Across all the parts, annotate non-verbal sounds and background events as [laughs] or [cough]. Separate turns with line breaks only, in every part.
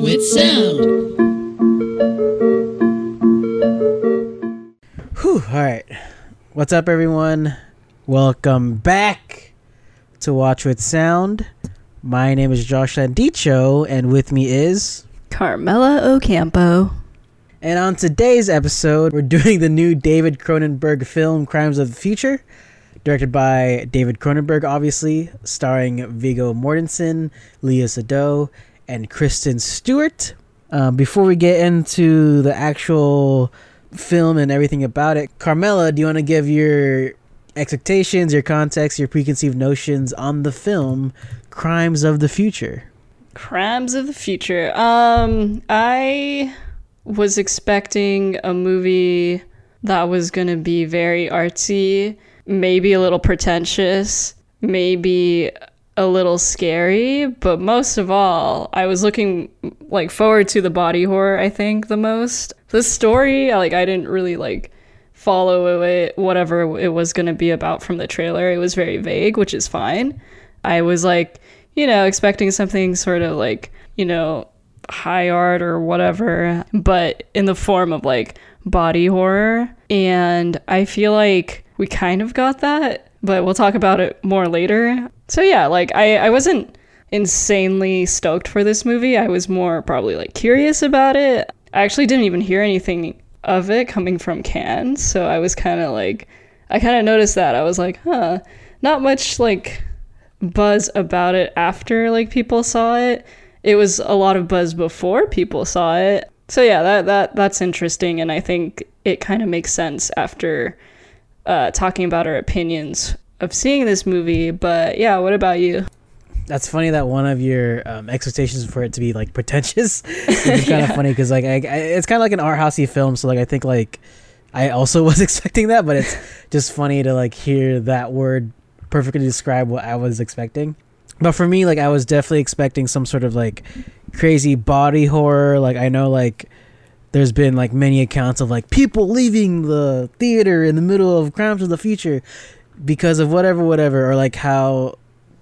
with sound.
Whew, all right. What's up, everyone? Welcome back to Watch with Sound. My name is Josh Landicho, and with me is.
Carmela Ocampo.
And on today's episode, we're doing the new David Cronenberg film, Crimes of the Future, directed by David Cronenberg, obviously, starring Viggo Mortensen, Léa Seydoux, and Kristen Stewart. Um, before we get into the actual film and everything about it, Carmela, do you want to give your expectations, your context, your preconceived notions on the film Crimes of the Future?
Crimes of the Future. Um, I was expecting a movie that was going to be very artsy, maybe a little pretentious, maybe a little scary, but most of all, I was looking like forward to the body horror, I think, the most. The story, like I didn't really like follow it whatever it was going to be about from the trailer. It was very vague, which is fine. I was like, you know, expecting something sort of like, you know, high art or whatever, but in the form of like body horror. And I feel like we kind of got that, but we'll talk about it more later. So yeah, like I, I wasn't insanely stoked for this movie. I was more probably like curious about it. I actually didn't even hear anything of it coming from Cannes, so I was kind of like I kind of noticed that. I was like, "Huh, not much like buzz about it after like people saw it. It was a lot of buzz before people saw it. So yeah, that that that's interesting, and I think it kind of makes sense after uh, talking about our opinions of seeing this movie. But yeah, what about you?
That's funny that one of your um, expectations for it to be like pretentious [laughs] is kind [laughs]
Yeah.
of funny because like I, I, it's kind of like an art housey film. So like I think like I also [laughs] was expecting that, but it's just funny to like hear that word perfectly describe what I was expecting. But for me, like I was definitely expecting some sort of like crazy body horror. Like I know like there's been like many accounts of like people leaving the theater in the middle of Crimes of the Future because of whatever, whatever, or like how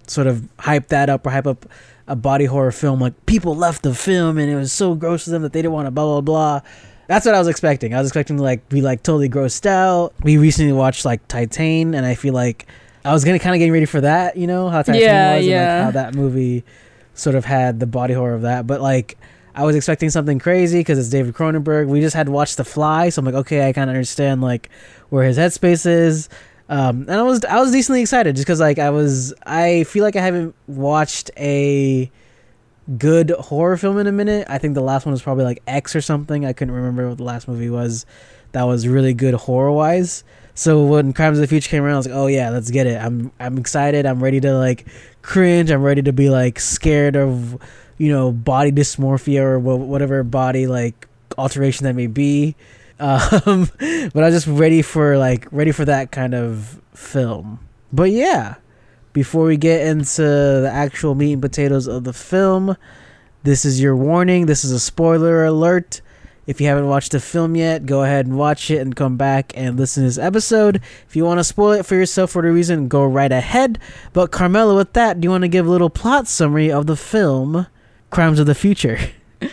sort of hype that up or hype up a body horror film. Like people left the film and it was so gross to them that they didn't want to blah blah blah. That's what I was expecting. I was expecting to like be like totally grossed out. We recently watched like Titane, and I feel like I was gonna kind of getting ready for that. You know how Titane
Yeah,
was,
yeah.
and like how that movie sort of had the body horror of that. But like I was expecting something crazy because it's David Cronenberg. We just had watched The Fly, so I'm like, okay, I kind of understand like where his headspace is. Um, and I was I was decently excited just because like I was I feel like I haven't watched a good horror film in a minute. I think the last one was probably like X or something. I couldn't remember what the last movie was that was really good horror wise. So when Crimes of the Future came around, I was like, oh yeah, let's get it. I'm I'm excited. I'm ready to like cringe. I'm ready to be like scared of you know body dysmorphia or wha- whatever body like alteration that may be. [laughs] Um, but I was just ready for like ready for that kind of film. But yeah, before we get into the actual meat and potatoes of the film, this is your warning. This is a spoiler alert. If you haven't watched the film yet, go ahead and watch it and come back and listen to this episode. If you want to spoil it for yourself for the reason, go right ahead. But Carmela, with that, do you want to give a little plot summary of the film Crimes of the Future? [laughs]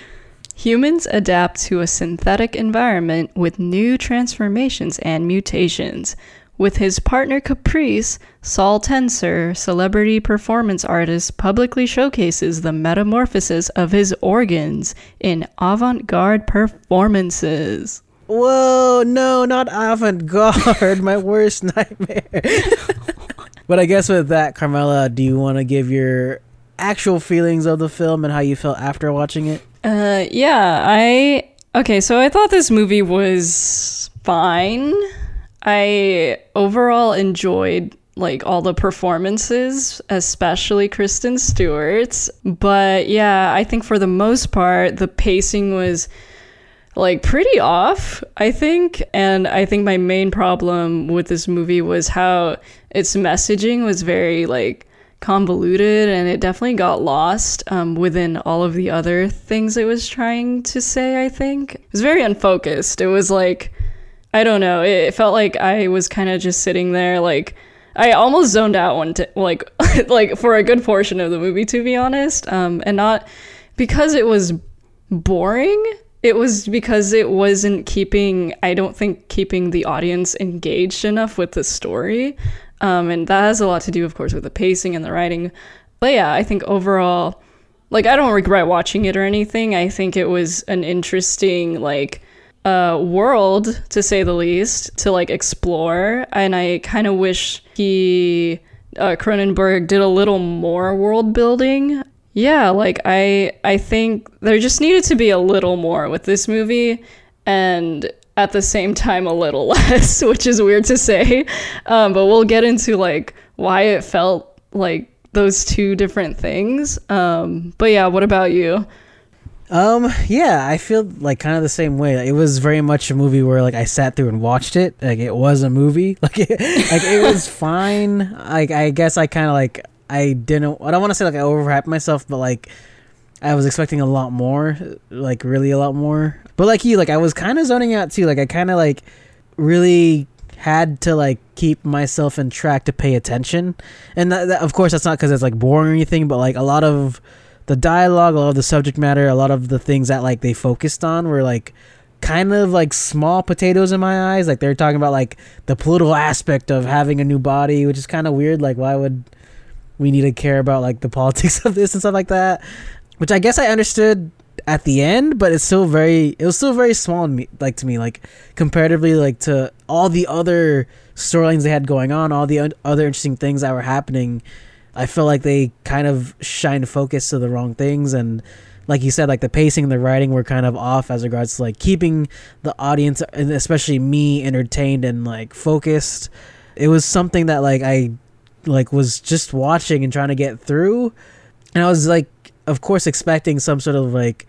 Humans adapt to a synthetic environment with new transformations and mutations. With his partner Caprice, Saul Tenser, celebrity performance artist, publicly showcases the metamorphosis of his organs in avant garde performances.
Whoa, no, not avant garde, my worst nightmare. [laughs] but I guess with that, Carmela, do you want to give your actual feelings of the film and how you felt after watching it?
Uh, yeah, I. Okay, so I thought this movie was fine. I overall enjoyed like all the performances, especially Kristen Stewart's. But yeah, I think for the most part, the pacing was like pretty off, I think. And I think my main problem with this movie was how its messaging was very like convoluted and it definitely got lost um, within all of the other things it was trying to say, I think. It was very unfocused. It was like, I don't know, it, felt like I was kind of just sitting there like. I almost zoned out one t- like [laughs] like for a good portion of the movie to be honest um and not because it was boring it was because it wasn't keeping i don't think keeping the audience engaged enough with the story um, and that has a lot to do of course with the pacing and the writing. But yeah i think overall like i don't regret watching it or anything. I think it was an interesting like uh, world to say the least to like explore. And i kind of wish he uh, cronenberg did a little more world building. Yeah, like I I think there just needed to be a little more with this movie. And at the same time a little [laughs] less, which is weird to say. Um, but we'll get into like why it felt like those two different things. Um, but yeah, what about you?
Um, yeah, I feel like kind of the same way. It was very much a movie where like I sat through and watched it. Like it was a movie. [laughs] Like it, like it was [laughs] fine. Like I guess I kind of like I didn't. I don't want to say like I overhyped myself, but like I was expecting a lot more, like really a lot more. But like you, like I was kind of zoning out too. Like I kind of like really had to like keep myself in track to pay attention. And that, that, of course, that's not because it's like boring or anything, but like a lot of the dialogue, a lot of the subject matter, a lot of the things that like they focused on were like kind of like small potatoes in my eyes. Like they're talking about like the political aspect of having a new body, which is kind of weird. Like why would we need to care about like the [laughs] politics of this and stuff like that which i guess i understood at the end but it's still very it was still very small like to me like comparatively like to all the other storylines they had going on all the other interesting things that were happening i feel like they kind of shined focus to the wrong things. And like you said like the pacing and the writing were kind of off as regards to like keeping the audience and especially me entertained and like focused. It was something that like i like was just watching and trying to get through. And i was like of course expecting some sort of like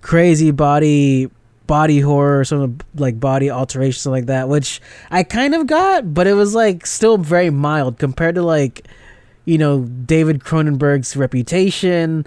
crazy body body horror some like body alteration something like that which i kind of got but it was like still very mild compared to like you know david cronenberg's reputation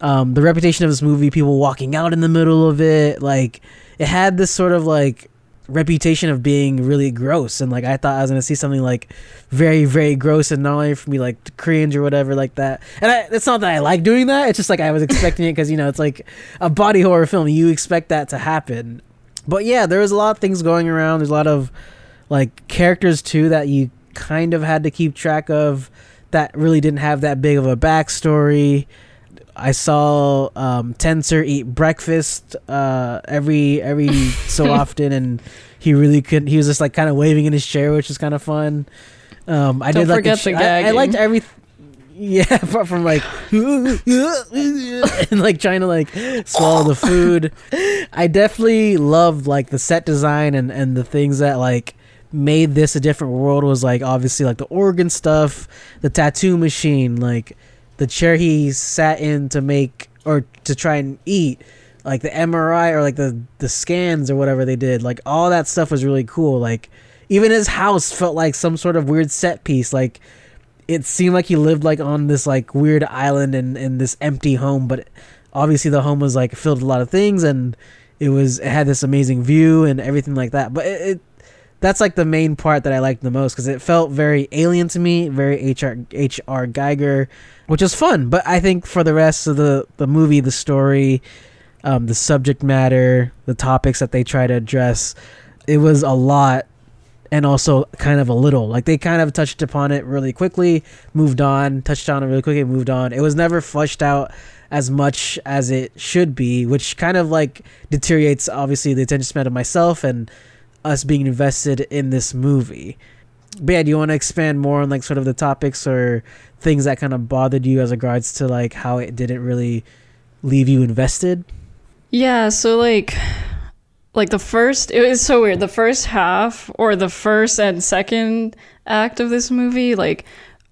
um the reputation of this movie people walking out in the middle of it like it had this sort of like reputation of being really gross. And like I thought I was gonna see something like very very gross and not only for me like cringe or whatever like that. And I, it's not that I like doing that. It's just like I was expecting it because you know it's like a body horror film. You expect that to happen. But yeah there was a lot of things going around. There's a lot of like characters too that you kind of had to keep track of that really didn't have that big of a backstory I saw um, Tenser eat breakfast uh, every every so [laughs] often, and he really couldn't. He was just like kind of waving in his chair, which was kind of fun. Um, I
Don't
did like
forget
the,
the
I, I liked every. Yeah, [laughs] apart from like [laughs] and like trying to like swallow the food. I definitely loved like the set design and and the things that like made this a different world was like obviously like the organ stuff, the tattoo machine, like the chair he sat in to make or to try and eat, like the MRI or like the the scans or whatever they did. Like all that stuff was really cool. Like even his house felt like some sort of weird set piece. Like it seemed like he lived like on this like weird island in in this empty home, but obviously the home was like filled with a lot of things and it was it had this amazing view and everything like that. But it, it that's like the main part that I liked the most because it felt very alien to me, very HR HR Giger, which is fun. But I think for the rest of the the movie, the story, um, the subject matter, the topics that they try to address, it was a lot and also kind of a little. Like they kind of touched upon it really quickly, moved on, touched on it really quickly, moved on. It was never flushed out as much as it should be, which kind of like deteriorates obviously the attention span of myself and us being invested in this movie. But yeah, do you want to expand more on like sort of the topics or things that kind of bothered you as regards to like how it didn't really leave you invested?
Yeah, so like like the first it was so weird. The first half or the first and second act of this movie like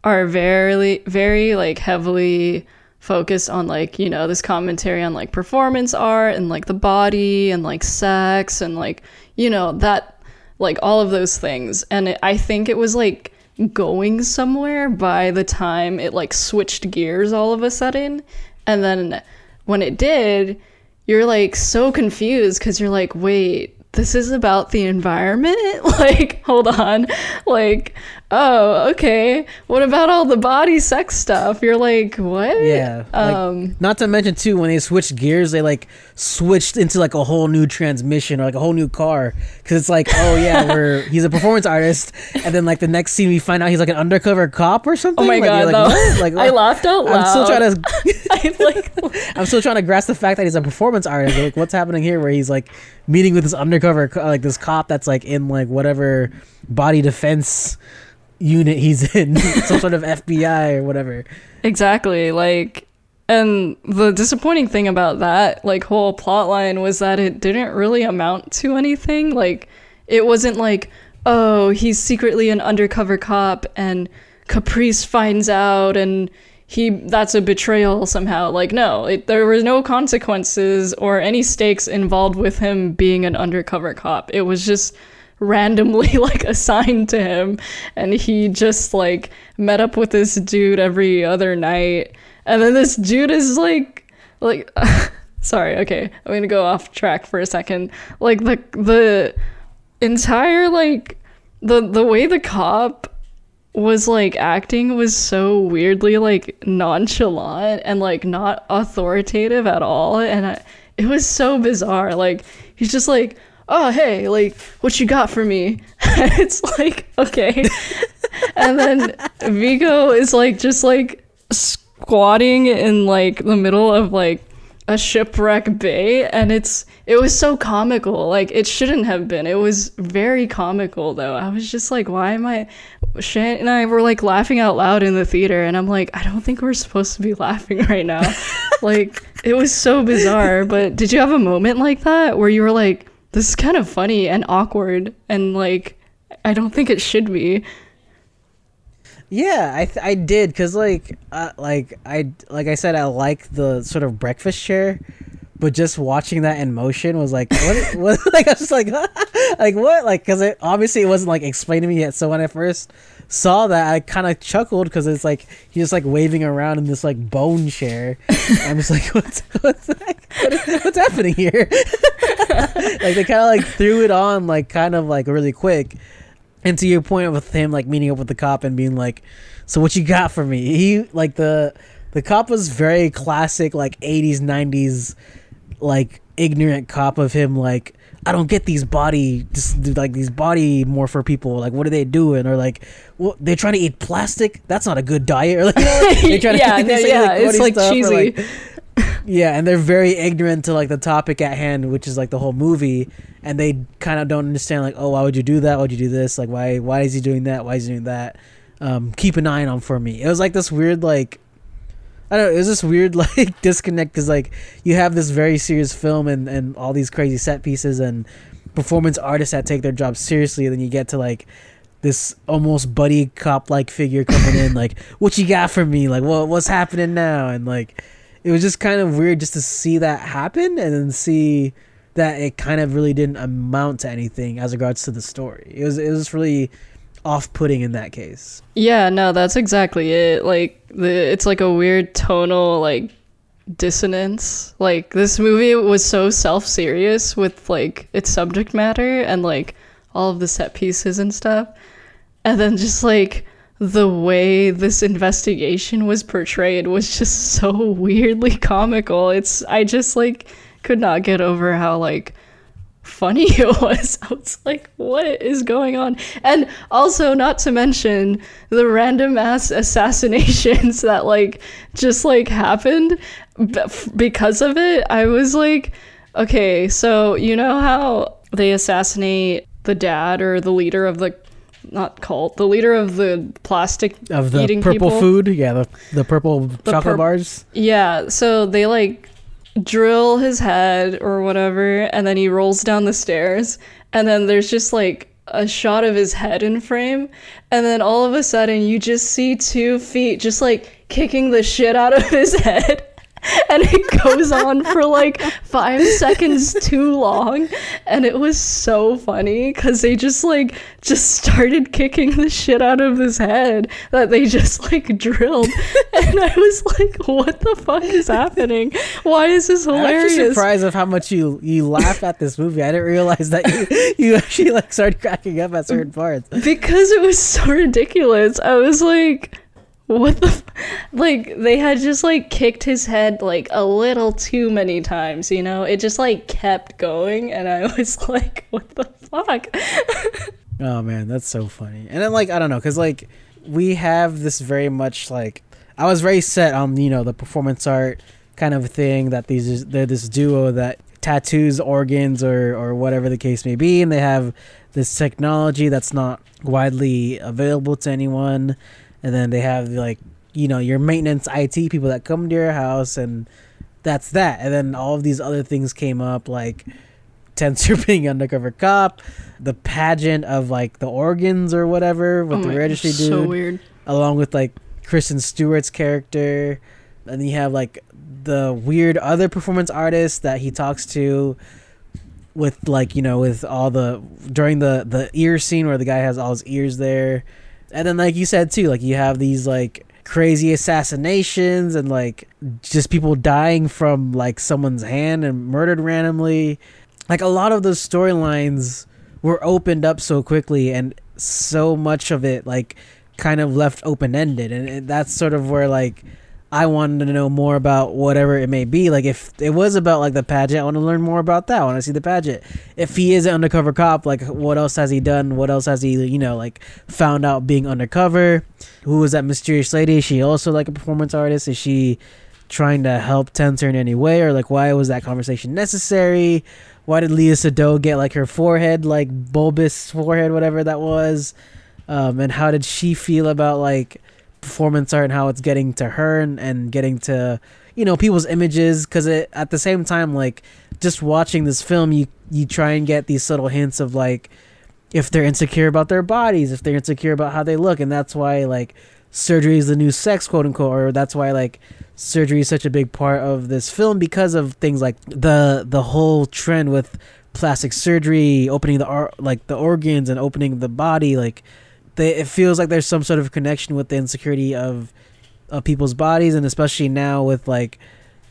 are very very like heavily focused on like, you know, this commentary on like performance art and like the body and like sex and like, you know, that like all of those things. And it, I think it was like going somewhere by the time it like switched gears all of a sudden. And then when it did, you're like so confused because you're like, wait, this is about the environment? [laughs] like, hold on. Like, oh, okay. What about all the body sex stuff? You're like, what?
Yeah. like-
Um,
not to mention too, when they switched gears, they like switched into like a whole new transmission or like a whole new car. Cause it's like, oh yeah, [laughs] we're he's a performance artist, and then like the next scene we find out he's like an undercover cop or something.
oh my
Like,
god,
like,
was-
Like [laughs]
I laughed out loud.
I'm still trying [laughs] to
I like
I'm still trying to grasp the fact that he's a performance artist. Like, what's happening here? Where he's like meeting with this undercover, like this cop that's like in like whatever body defense unit he's in, [laughs] some sort of FBI or whatever.
Exactly. Like, and the disappointing thing about that, like, whole plot line was that it didn't really amount to anything. Like, it wasn't like, oh, he's secretly an undercover cop and Caprice finds out and he that's a betrayal somehow. Like, no, it, there were no consequences or any stakes involved with him being an undercover cop. It was just randomly [laughs] like assigned to him. And he just like met up with this dude every other night. And then this dude is like like [laughs] sorry okay i'm gonna go off track for a second. Like the the entire like the the way the cop was like acting was so weirdly like nonchalant and like not authoritative at all. And I, it was so bizarre. Like he's just like oh hey like what you got for me? [laughs] It's like okay. [laughs] And then Viggo is like just like squatting in like the middle of like a shipwreck bay. And it's it was so comical. Like it shouldn't have been. It was very comical though. I was just like why am i Shan and i were like laughing out loud in the theater. And i'm like i don't think we're supposed to be [laughs] laughing right now. Like it was so bizarre. But did you have a moment like that where you were like this is kind of funny and awkward and like i don't think it should be
Yeah, I th- I did because like uh, like I like I said I like the sort of breakfast chair, but just watching that in motion was like what [laughs] what [laughs] like I was just like [laughs] like what like because it obviously it wasn't like explained to me yet. So when I first saw that, I kind of chuckled because it's like he's just like waving around in this like bone chair. I'm just like what's what's like, what is, what's happening here? [laughs] like they kind of like threw it on like kind of like really quick. And to your point with him like meeting up with the cop and being like, "So what you got for me?" He like the the cop was very classic like 80s 90s like ignorant cop of him like I don't get these body just like these body morpher people like what are they doing or like well they're trying to eat plastic that's not a good diet [laughs] or like, you know, like, they try to- [laughs]
Yeah,
they
no,
say,
yeah, it's, like,
stuff or,
cheesy.
Yeah, and they're very ignorant to like the topic at hand, which is like the whole movie, and they kind of don't understand like, oh, why would you do that? Why would you do this? Like, why why is he doing that? Why is he doing that? Um, keep an eye on for me. It was like this weird like. I don't know. It was this weird [laughs] like disconnect because like you have this very serious film and and all these crazy set pieces and performance artists that take their job seriously, and then you get to like this almost buddy cop like figure coming in like, what you got for me? Like, what what's happening now? And like it was just kind of weird just to see that happen and then see that it kind of really didn't amount to anything as regards to the story. It was it was really off-putting in that case.
Yeah, no, that's exactly it. Like the it's like a weird tonal like dissonance. Like this movie was so self-serious with like its subject matter and like all of the set pieces and stuff. And then just like the way this investigation was portrayed was just [laughs] so weirdly comical. It's I just like could not get over how like funny [laughs] it was. I was like, what is going on? And also, not to mention the random ass assassinations [laughs] that like just like happened because of it. I was like, okay, so you know how they assassinate the dad or the leader of the not cult, the leader of the plastic
Of the
eating
purple
people?
food, yeah, the the purple chocolate
pur-
bars.
Yeah, so they like drill his head or whatever, and then he rolls down the stairs, and then there's just like a shot of his head in frame, and then all of a sudden you just see two feet just like kicking the shit out of his [laughs] head. [laughs] and it goes on for like five seconds too long and it was so funny because they just like just started kicking the shit out of his head that they just like drilled [laughs] and i was like what the fuck is happening why is this hilarious?
I'm surprised of how much you you laugh at this movie. I didn't realize that you, [laughs] you actually like started cracking up at certain parts.
because it was so ridiculous. I was like, what the f-? like they had just like kicked his head like a little too many times, you know? It just like kept going and I [laughs] was like, what the fuck? [laughs]
Oh man, that's so funny. And then like I don't know, cause like we have this very much like I was very set on you know the performance art kind of thing that these they're this duo that tattoos organs or or whatever the case may be, and they have this technology that's not widely available to anyone, and then they have like you know your maintenance IT people that come to your house and that's that, and then all of these other things came up like. Tenser [laughs] being undercover cop, the pageant of like the organs or whatever with
Oh
the registry dude,
So weird.
along with like Kristen Stewart's character, and then you have like the weird other performance artist that he talks to with like you know with all the during the the ear scene where the guy has all his ears there, and then like you said too, like you have these like crazy assassinations and like just people dying from like someone's hand and murdered randomly. Like a lot of those storylines were opened up so quickly and so much of it like kind of left open ended and, and that's sort of where like I wanted to know more about whatever it may be. Like if it was about like the pageant, I want to learn more about that. I want to see the pageant. If he is an undercover cop, like what else has he done? What else has he, you know, like found out being undercover? Who was that mysterious lady? Is she also like a performance artist? Is she trying to help Tenser in any way? Or like why was that conversation necessary? Why did Léa Seydoux get like her forehead, like bulbous forehead, whatever that was? Um, and how did she feel about like performance art and how it's getting to her and, and getting to you know people's images. Because it at the same time like just watching this film you you try and get these subtle hints of like if they're insecure about their bodies if they're insecure about how they look. And that's why like surgery is the new sex quote unquote or that's why like surgery is such a big part of this film because of things like the the whole trend with plastic surgery opening the ar- like the organs and opening the body like they, it feels like there's some sort of connection with the insecurity of of people's bodies and especially now with like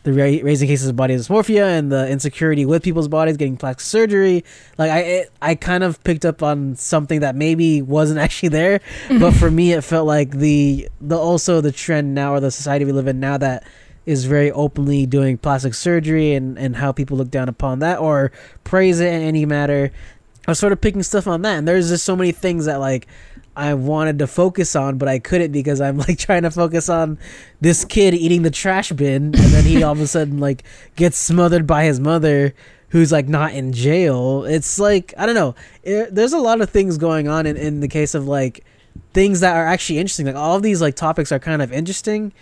the ra- raising cases of body dysmorphia and the insecurity with people's bodies getting plastic surgery. Like i it, i kind of picked up on something that maybe wasn't [laughs] actually there but for me it felt like the the also the trend now or the society we live in now that is very openly doing plastic surgery and and how people look down upon that or praise it in any matter i was sort of picking stuff on that. And there's just so many things that like I wanted to focus on, but I couldn't because I'm like [laughs] trying to focus on this kid eating the trash bin, and then he all of a sudden like gets smothered by his mother, who's like not in jail. It's like I don't know. It, there's a lot of things going on in, in the case of like things that are actually interesting. Like all of these like topics are kind of interesting,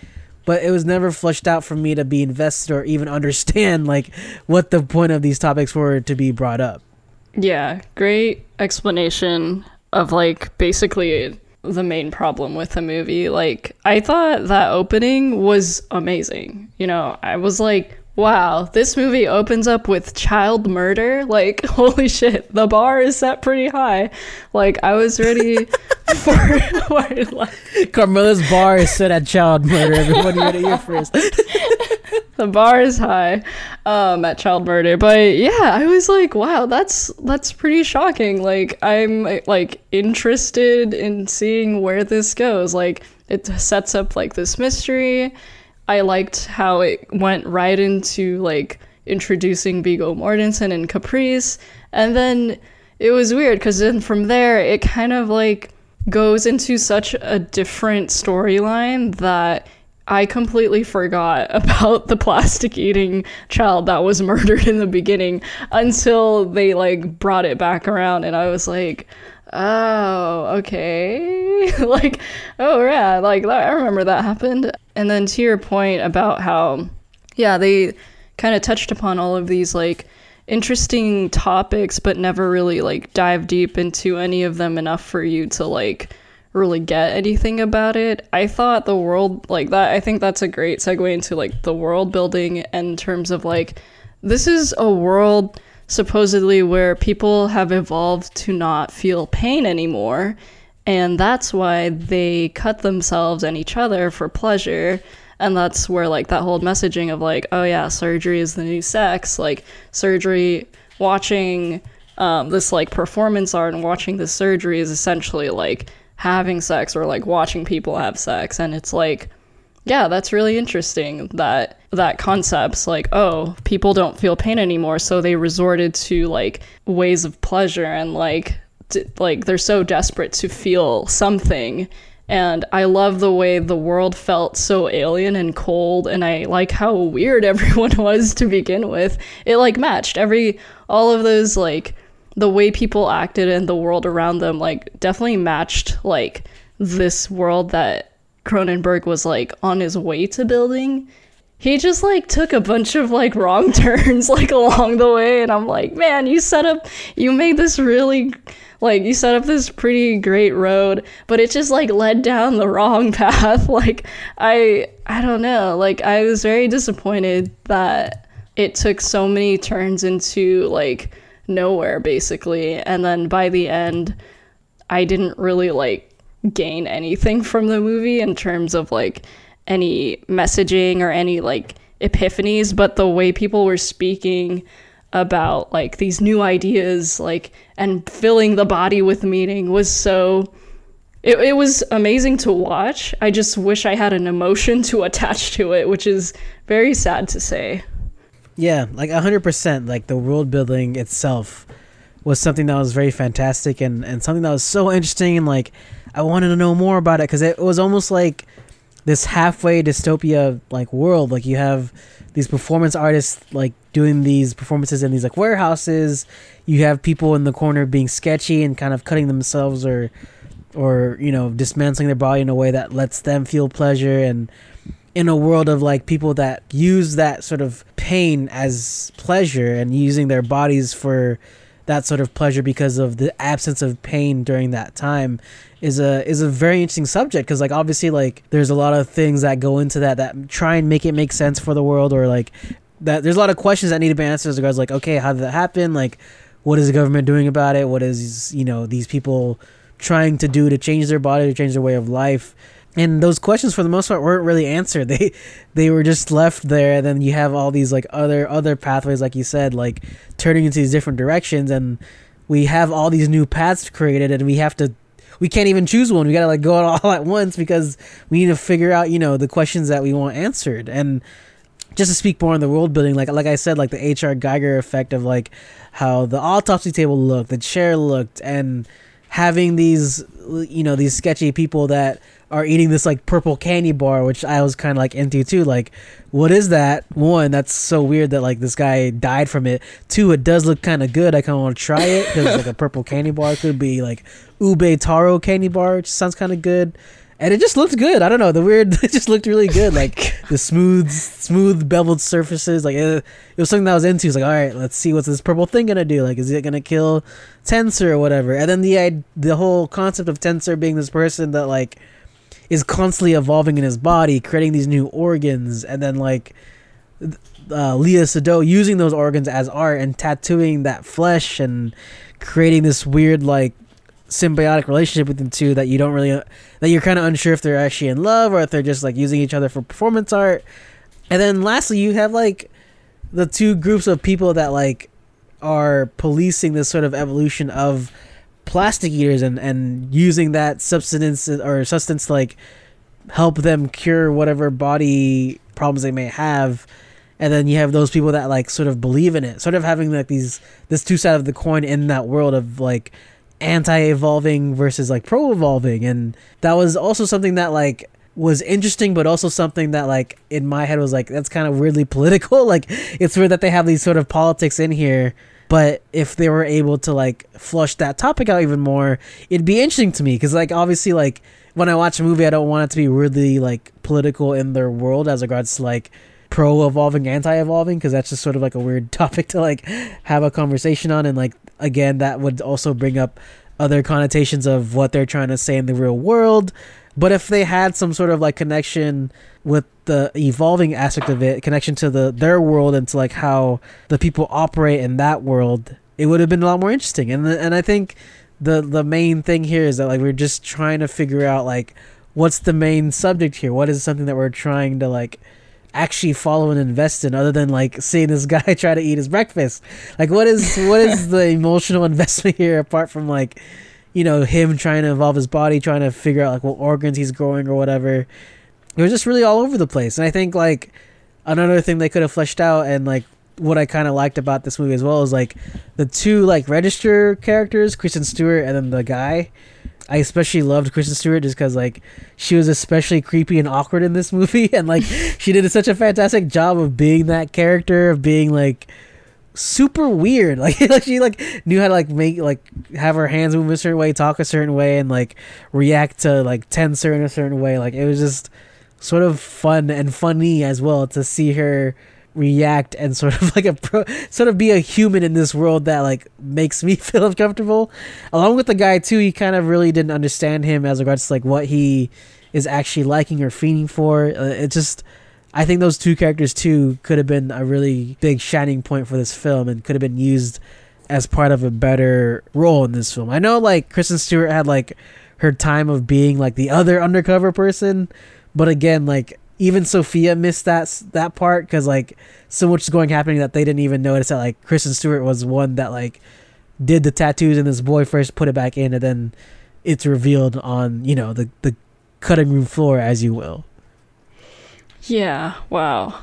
but it was never flushed out for me to be invested or even [laughs] understand like what the point of these topics were to be brought up.
Yeah, great explanation of like basically the main problem with the movie. Like, I thought that opening was amazing. You know, I was like, wow, this movie opens up with child murder. Like, [laughs] holy shit, the bar is set pretty high. Like, I was ready [laughs] for, like,
Carmela's bar is set at child murder. Everybody ready here first. [laughs]
the bar is high um at child murder. But yeah i was like wow that's that's pretty shocking. Like i'm like interested in seeing where this goes. Like it sets up like this mystery. I liked how it went right into like introducing Viggo Mortensen and Caprice. And then it was weird because then from there it kind of like goes into such a different storyline that I completely forgot [laughs] about the plastic eating child that was [laughs] murdered in the beginning until they like brought it back around and I was like, oh, okay. [laughs] like, oh yeah, like I remember that happened. And then to your point about how, yeah, they kind of touched upon all of these like interesting topics, but never really like dive deep into any of them enough for you to like really get anything about it. I thought the world like that I think that's a great segue into like the world building in terms of like this is a world supposedly where people have evolved to not feel pain anymore and that's why they cut themselves and each other for pleasure and that's where like that whole messaging of like oh yeah surgery is the new sex like surgery watching um, this like performance art and watching the surgery is essentially like having sex or like watching people have sex and it's like yeah that's really interesting that that concept's like oh people don't feel pain anymore so they resorted to like ways of pleasure and like d- like they're so desperate to feel something and I love the way the world felt so alien and cold and I like how weird [laughs] everyone was to begin with. It like matched every all of those like the way people acted and the world around them like definitely matched like this world that Cronenberg was like on his way to building. He just like took a bunch of like wrong [laughs] turns like along the way and I'm like, "Man, you set up you made this really like you set up this pretty great road, but it just like led down the wrong [laughs] path. like I I don't know. Like I was very disappointed that it took so many turns into like nowhere basically. And then by the end I didn't really like gain anything [laughs] from the movie in terms of like any messaging or any like epiphanies, but the way people were speaking about like these new ideas like and filling the body with meaning was so it, it was amazing to watch. I just wish i had an emotion [laughs] to attach to it which is very sad to say
yeah like 100% like the world building itself was something that was very fantastic and, and something that was so interesting and like i wanted to know more about it because it was almost like this halfway dystopia like world like you have these performance artists like doing these performances in these like warehouses. You have people in the corner being sketchy and kind of cutting themselves or or you know dismantling their body in a way that lets them feel pleasure and in a world of like people that use that sort of pain as pleasure and using their bodies for that sort of pleasure because of the absence of pain during that time is a is a very interesting subject because like obviously like there's a lot of things that go into that that try and make it make sense for the world or like that there's a lot of questions that need to be answered as regards like okay how did that happen? Like what is the government doing about it? What is you know these people trying to do to change their body to change their way of life and those questions for the most part weren't really answered [laughs] they they were just left there and then you have all these like other other pathways like you said like turning into these different directions and we have all these new paths created and we have to we can't even choose one. We gotta like go out [laughs] all at once because we need to figure out, you know, the questions that we want answered. And just to speak more on the world building, like like I said, like the H.R. Giger effect of like how the autopsy table looked, the chair looked, and having these you know these sketchy people that are eating this like purple candy bar, which I was kind of like into too. Like, what is that? One, that's so weird that like this guy died from it. Two, it does look kind of good. I kind of want to try it because like a purple candy bar could be like ube taro candy bar, which sounds kind of good. And it just looked good. I don't know. The weird, [laughs] it just looked really good. Like [laughs] the smooth, smooth beveled surfaces. Like it, it was something that I was into. It's like, all right, let's see what's this purple thing gonna do. Like, is it gonna kill Tenser or whatever? And then the the whole concept of Tenser being this person that like is constantly evolving in his body, creating these new organs, and then like uh, Léa Seydoux using those organs as art and tattooing that flesh and creating this weird like symbiotic relationship with them two that you don't really that you're kind of unsure if they're actually in love or if they're just like using each other for performance art. And then lastly, you have like the two groups of people that like are policing this sort of evolution of plastic eaters and and using that substance or substance like help them cure whatever body problems they may have. And then you have those people that like sort of believe in it sort of having like these this two side of the coin in that world of like anti-evolving versus like pro-evolving. And that was also something that like was interesting but also something that like in my head was like that's kind of weirdly [laughs] political. Like it's weird that they have these sort of politics in here but if they were able to like flush that topic out even more it'd be interesting to me because like obviously like when i watch a movie i don't want it to be really like political in their world as regards to like pro evolving anti evolving because that's just sort of like a weird [laughs] topic to like have a conversation on and like again that would also bring up other connotations of what they're trying to say in the real world. But if they had some sort of like connection with the evolving aspect of it, connection to the their world and to like how the people operate in that world, it would have been a lot more interesting. And the, and I think the the main thing here is that like we're just trying to figure out like what's the main subject here? What is something that we're trying to like actually follow and invest in other than like seeing this [laughs] guy try to eat his breakfast? Like what is what is [laughs] the emotional investment here apart from like you know him trying to evolve his body, trying to figure out like what organs he's growing or whatever. It was just really all over the place. And I think like another thing they could have fleshed out and like what I kind of liked about this movie as well is like the two like register characters, Kristen Stewart and then the guy. I especially loved Kristen Stewart just because like she was especially creepy and awkward in this [laughs] movie, and like she did such a fantastic job of being that character of being like super weird. [laughs] Like, like she like knew how to like make like have her hands move a certain way, talk a certain way, and like react to like Tenser in a certain way. Like it was just sort of fun and funny as well to see her react and sort of [laughs] like a pro, sort of be a human in this world that like makes me [laughs] feel uncomfortable. Along with the guy too, he kind of really didn't understand him as regards to like what he is actually liking or feeling for. Uh, it just I think those two characters too could have been a really big shining point for this film and could have been used as part of a better role in this film. I know like Kristen Stewart had like her time of being like the other undercover person, but again like even Sophia missed that that part because like so much is going happening that they didn't even notice that like Kristen Stewart was one that like did the tattoos and this boy first put it back in and then it's revealed on you know the the cutting room floor as you will.
Yeah, wow.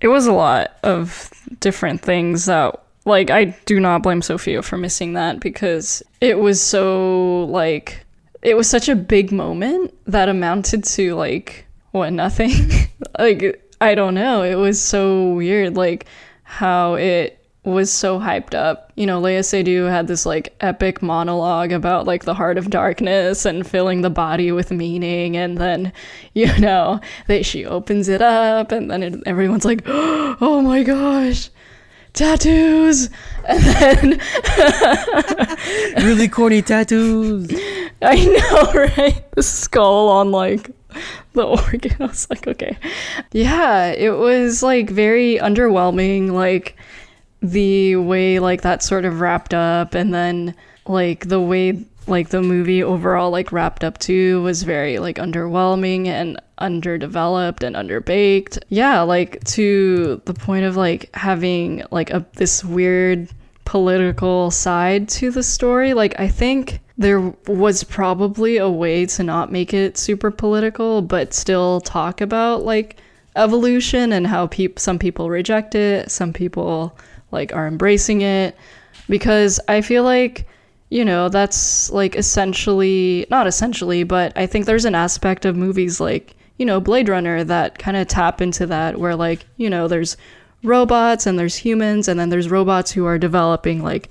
It was a lot of different things that like I do not blame Sophia for missing that because it was so like it was such a big moment that amounted to like what nothing [laughs] like i don't know it was so weird like how it was so hyped up you know Léa Seydoux had this like epic monologue about like the heart of darkness and filling the body with meaning and then [laughs] you know that she opens it up and then it, everyone's like [gasps] oh my gosh tattoos [laughs] and then
really [laughs] corny tattoos
i know right the skull on like the organ. I was like, okay. Yeah, it was like very underwhelming, like the way like that sort of wrapped up and then like the way like the movie overall like wrapped up too was very like underwhelming and underdeveloped and underbaked. Yeah, like to the point of like having like a this weird political side to the story. Like I think there was probably a way to not make it super political but still talk about like evolution and how peop- some people reject it some people like are embracing it. Because i feel like you know that's like essentially not essentially but i think there's an aspect of movies like you know blade runner that kind of tap into that where like you know there's robots and there's humans and then there's robots who are developing like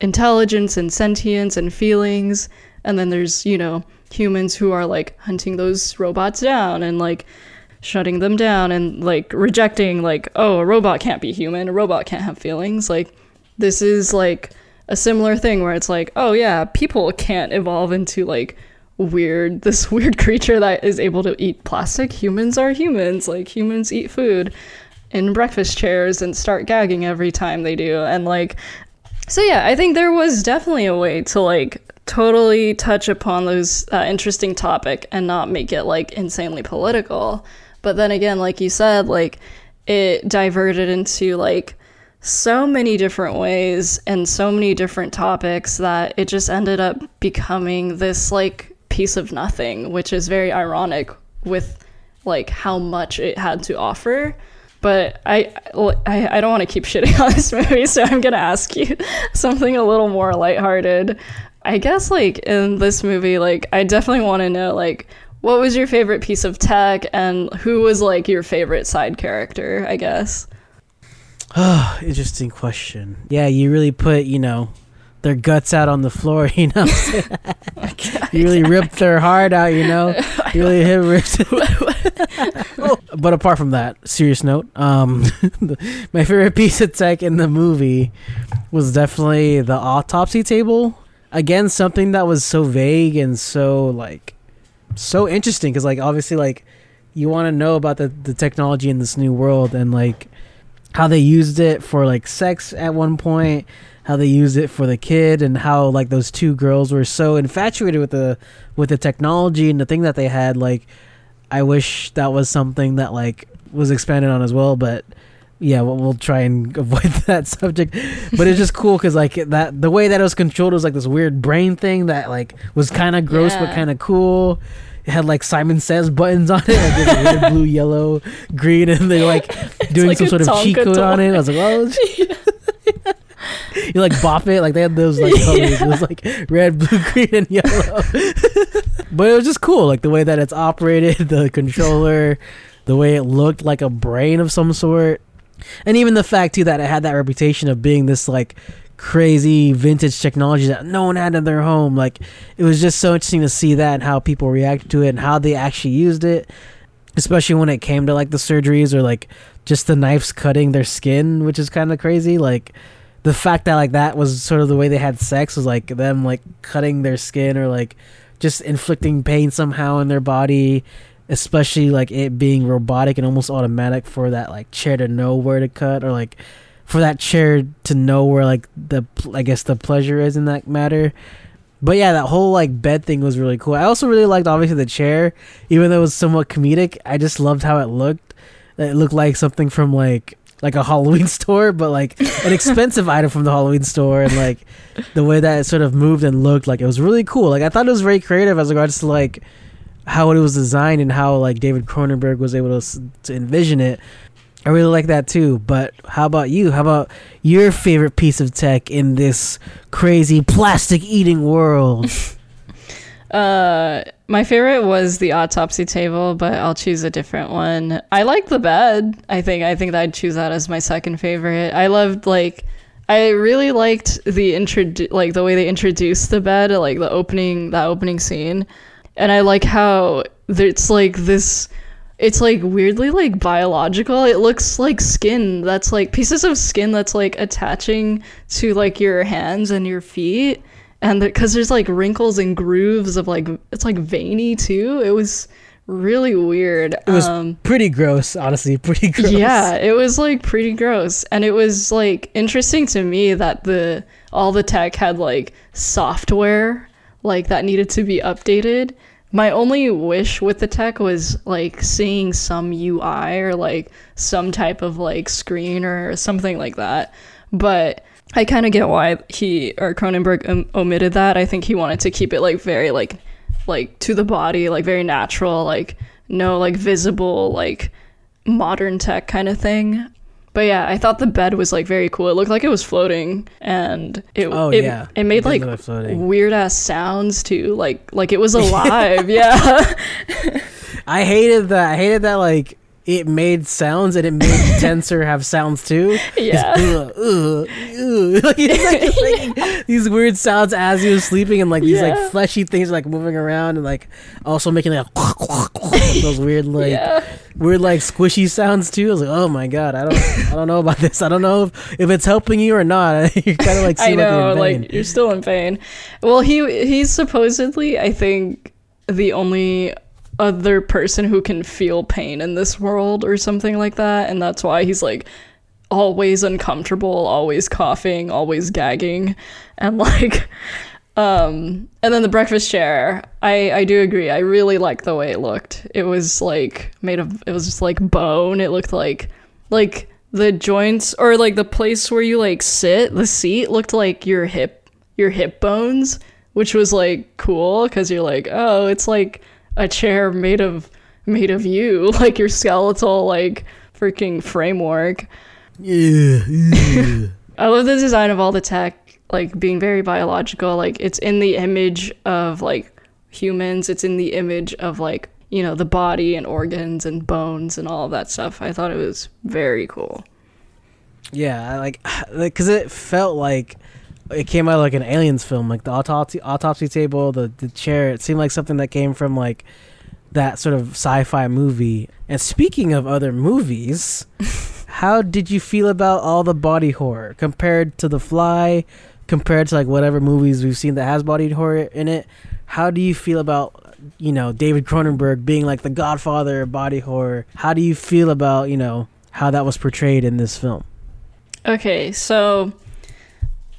intelligence and sentience and feelings. And then there's you know humans who are like hunting those robots down and like shutting them down and like rejecting like oh a robot can't be human a robot can't have feelings. Like this is like a similar thing where it's like oh yeah people can't evolve into like weird [laughs] this weird creature that is able to eat plastic. Humans are humans. Like humans eat food in breakfast chairs and start gagging every time they do. And like so yeah, I think there was definitely a way to like totally touch upon those uh, interesting topic and not make it like insanely political. But then again, like you said, like it diverted into like so many different ways and so many different topics that it just ended up becoming this like piece of nothing, which is very ironic with like how much it had to offer. But I, I, I don't want to keep shitting [laughs] on this movie, so I'm gonna ask you [laughs] something a little more lighthearted. I guess like in this movie, like I definitely want to know like what was your favorite piece of tech and who was like your favorite side character. I guess.
Oh, [sighs] interesting question. Yeah, you really put you know their guts out on the floor, [laughs] you know. [laughs] you really ripped their heart out, you know. [laughs] You really hit ripped. but apart from that, serious note, um, my favorite piece of tech in the movie was definitely the autopsy table. again something that was so vague and so like so interesting because like obviously like you want to know about the the technology in this new world and like how they used it for like sex at one point how they used it for the kid and how like those two girls were so infatuated with the with the technology and the thing that they had like i wish that was something that like was expanded on as well but yeah we'll, we'll try and [laughs] avoid that subject. But it's just cool because like that the way that it was controlled was like this weird brain thing that like was kind of gross but kind of cool. It had like simon says buttons on it like weird blue [laughs] yellow green and they're like doing
like
some sort of cheat code on it. I was like oh [laughs] you like bop it like they had those like colors. It was like red, blue, green, and yellow. but it was just cool, like the way that it's operated, the controller, the way it looked like a brain of some sort, and even the fact too that it had that reputation of being this like crazy vintage technology that no one had in their home. Like it was just so interesting to see that and how people reacted to it and how they actually used it. Especially when it came to like the surgeries or like just the knives cutting their skin, which is kind of crazy. Like the fact that like that was sort of the way they had sex was like them like cutting their skin or like just inflicting pain somehow in their body especially like it being robotic and almost automatic for that like chair to know where to cut or like for that chair to know where like the i guess the pleasure is in that matter. But yeah that whole like bed thing was really cool. I also really liked obviously the chair even though it was somewhat comedic i just loved how it looked. It looked like something from like like a [laughs] Halloween store, but like an expensive [laughs] item from the Halloween store, and like the way that it sort of moved and looked, like it was really cool. Like I thought it was very creative as regards to like how it was designed and how like David Cronenberg was able to to envision it. I really like that too. But how about you? How about your favorite piece of tech in this crazy plastic eating world? [laughs]
Uh, my favorite was the autopsy table, but I'll choose a different one. I like the bed. I think I think that I'd choose that as my second favorite. I loved like I really liked the intro like the way they introduced the bed, like the opening that opening scene, and I like how it's like this. It's like weirdly like biological. It looks like skin that's like pieces of skin that's like attaching to like your hands and your feet and because there's like wrinkles and grooves of like it's like veiny too it was really weird
It was
um
pretty gross, honestly. [laughs] Pretty gross.
yeah it was like pretty gross and it was like interesting to me that the all the tech had like software like that needed to be updated my only wish with the tech was like seeing some ui or like some type of like screen or something like that but I kind of get why he or Cronenberg um, omitted that. I think he wanted to keep it like very like like to the body, like very natural, like no like visible like modern tech kind of thing. But yeah, I thought the bed was like very cool. It looked like it was floating and it
Oh,
it,
yeah.
it made
It
like
like
weird ass sounds too. Like like it was [laughs] alive. yeah.
I hated that. I hated that like it made sounds and it made [laughs] Tenser have sounds too.
Yeah.
It's, ugh, ugh, ugh. Like, he's like [laughs] making these weird sounds as he was sleeping and like these
Yeah.
like fleshy things like moving around and like also making like [laughs] those weird like
yeah.
weird like squishy sounds too. I was like, oh my god, I don't I don't know about this. I don't know if, if it's helping you or not. you're kind of like
I know,
like, you're
like you're still in pain. Well, he he's supposedly, I think, the only other person who can feel pain in this world or something like that, and that's why he's like always uncomfortable, always coughing, always gagging, and [laughs] like um and then the breakfast chair. I i do agree. I really like the way it looked. It was like made of it was just like bone. It looked like like the joints or like the place where you like sit the seat looked like your hip your hip bones which was like cool because you're like oh it's like a chair made of made of you [laughs] like your skeletal like freaking framework
Yeah, yeah. [laughs]
I love the design of all the tech, like being very biological. Like it's in the image of like humans. It's in the image of like you know the body and organs and bones and all of that stuff. I thought it was very cool.
Yeah, I like [sighs] because it felt like it came out like an aliens film, like the autopsy autopsy table, the the chair. It seemed like something that came from like that sort of sci-fi movie. And speaking of other movies, [laughs] how did you feel about all the body horror compared to The Fly, compared to like whatever movies we've seen that has body horror in it. How do you feel about you know David Cronenberg being like the Godfather of body horror? How do you feel about you know how that was portrayed in this film?
Okay, so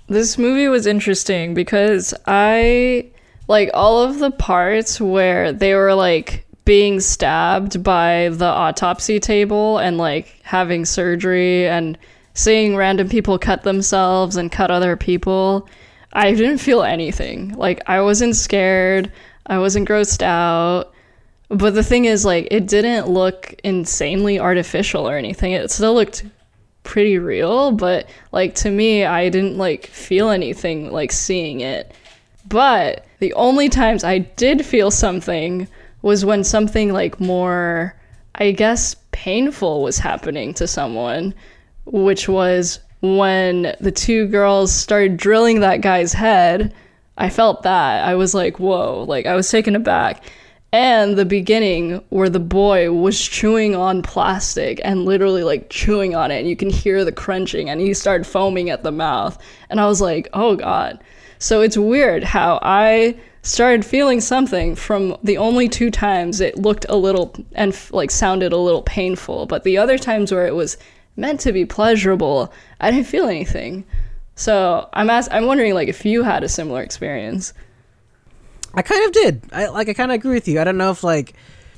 this movie was interesting because I like all of the parts where they were like being stabbed by the autopsy table and like having surgery and seeing random people cut themselves and cut other people. I didn't feel anything. Like I wasn't scared. I wasn't grossed out. But the thing is like it didn't look insanely artificial or anything. It still looked pretty real, but like to me I didn't like feel anything like seeing it. But the only times I did feel something was when something like more, I guess, painful was happening to someone, which was when the two girls started drilling that guy's head. I felt that. I was like, whoa, like I was taken aback. And the beginning where the boy was chewing on plastic and literally like chewing on it, and you can hear the crunching, and he started foaming at the mouth. And I was like, oh God. So it's weird how I started feeling something from the only two times it looked a little and like sounded a little painful, but the other times where it was meant to be pleasurable, I didn't feel anything. So I'm ask- I'm wondering like if you had a similar experience.
I kind of did. I like I kind of agree with you. I don't know if like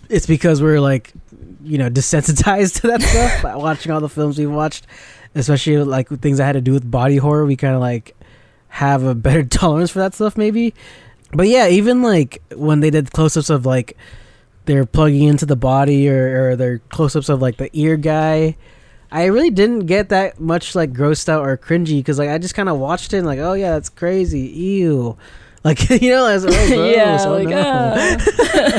it's because we're like you know [laughs] desensitized to that stuff by [laughs] watching all the films we've watched, especially like things that had to do with body horror. We kind of like have a better [laughs] tolerance for that stuff maybe but yeah even like when they did close-ups of like they're plugging into the body or, or they're close-ups of like the ear guy i really didn't get that much like grossed out or cringy because like i just kind of watched it and like oh yeah that's crazy ew like [laughs] you know as oh, [laughs] gross,
yeah
oh,
like
no.
ah.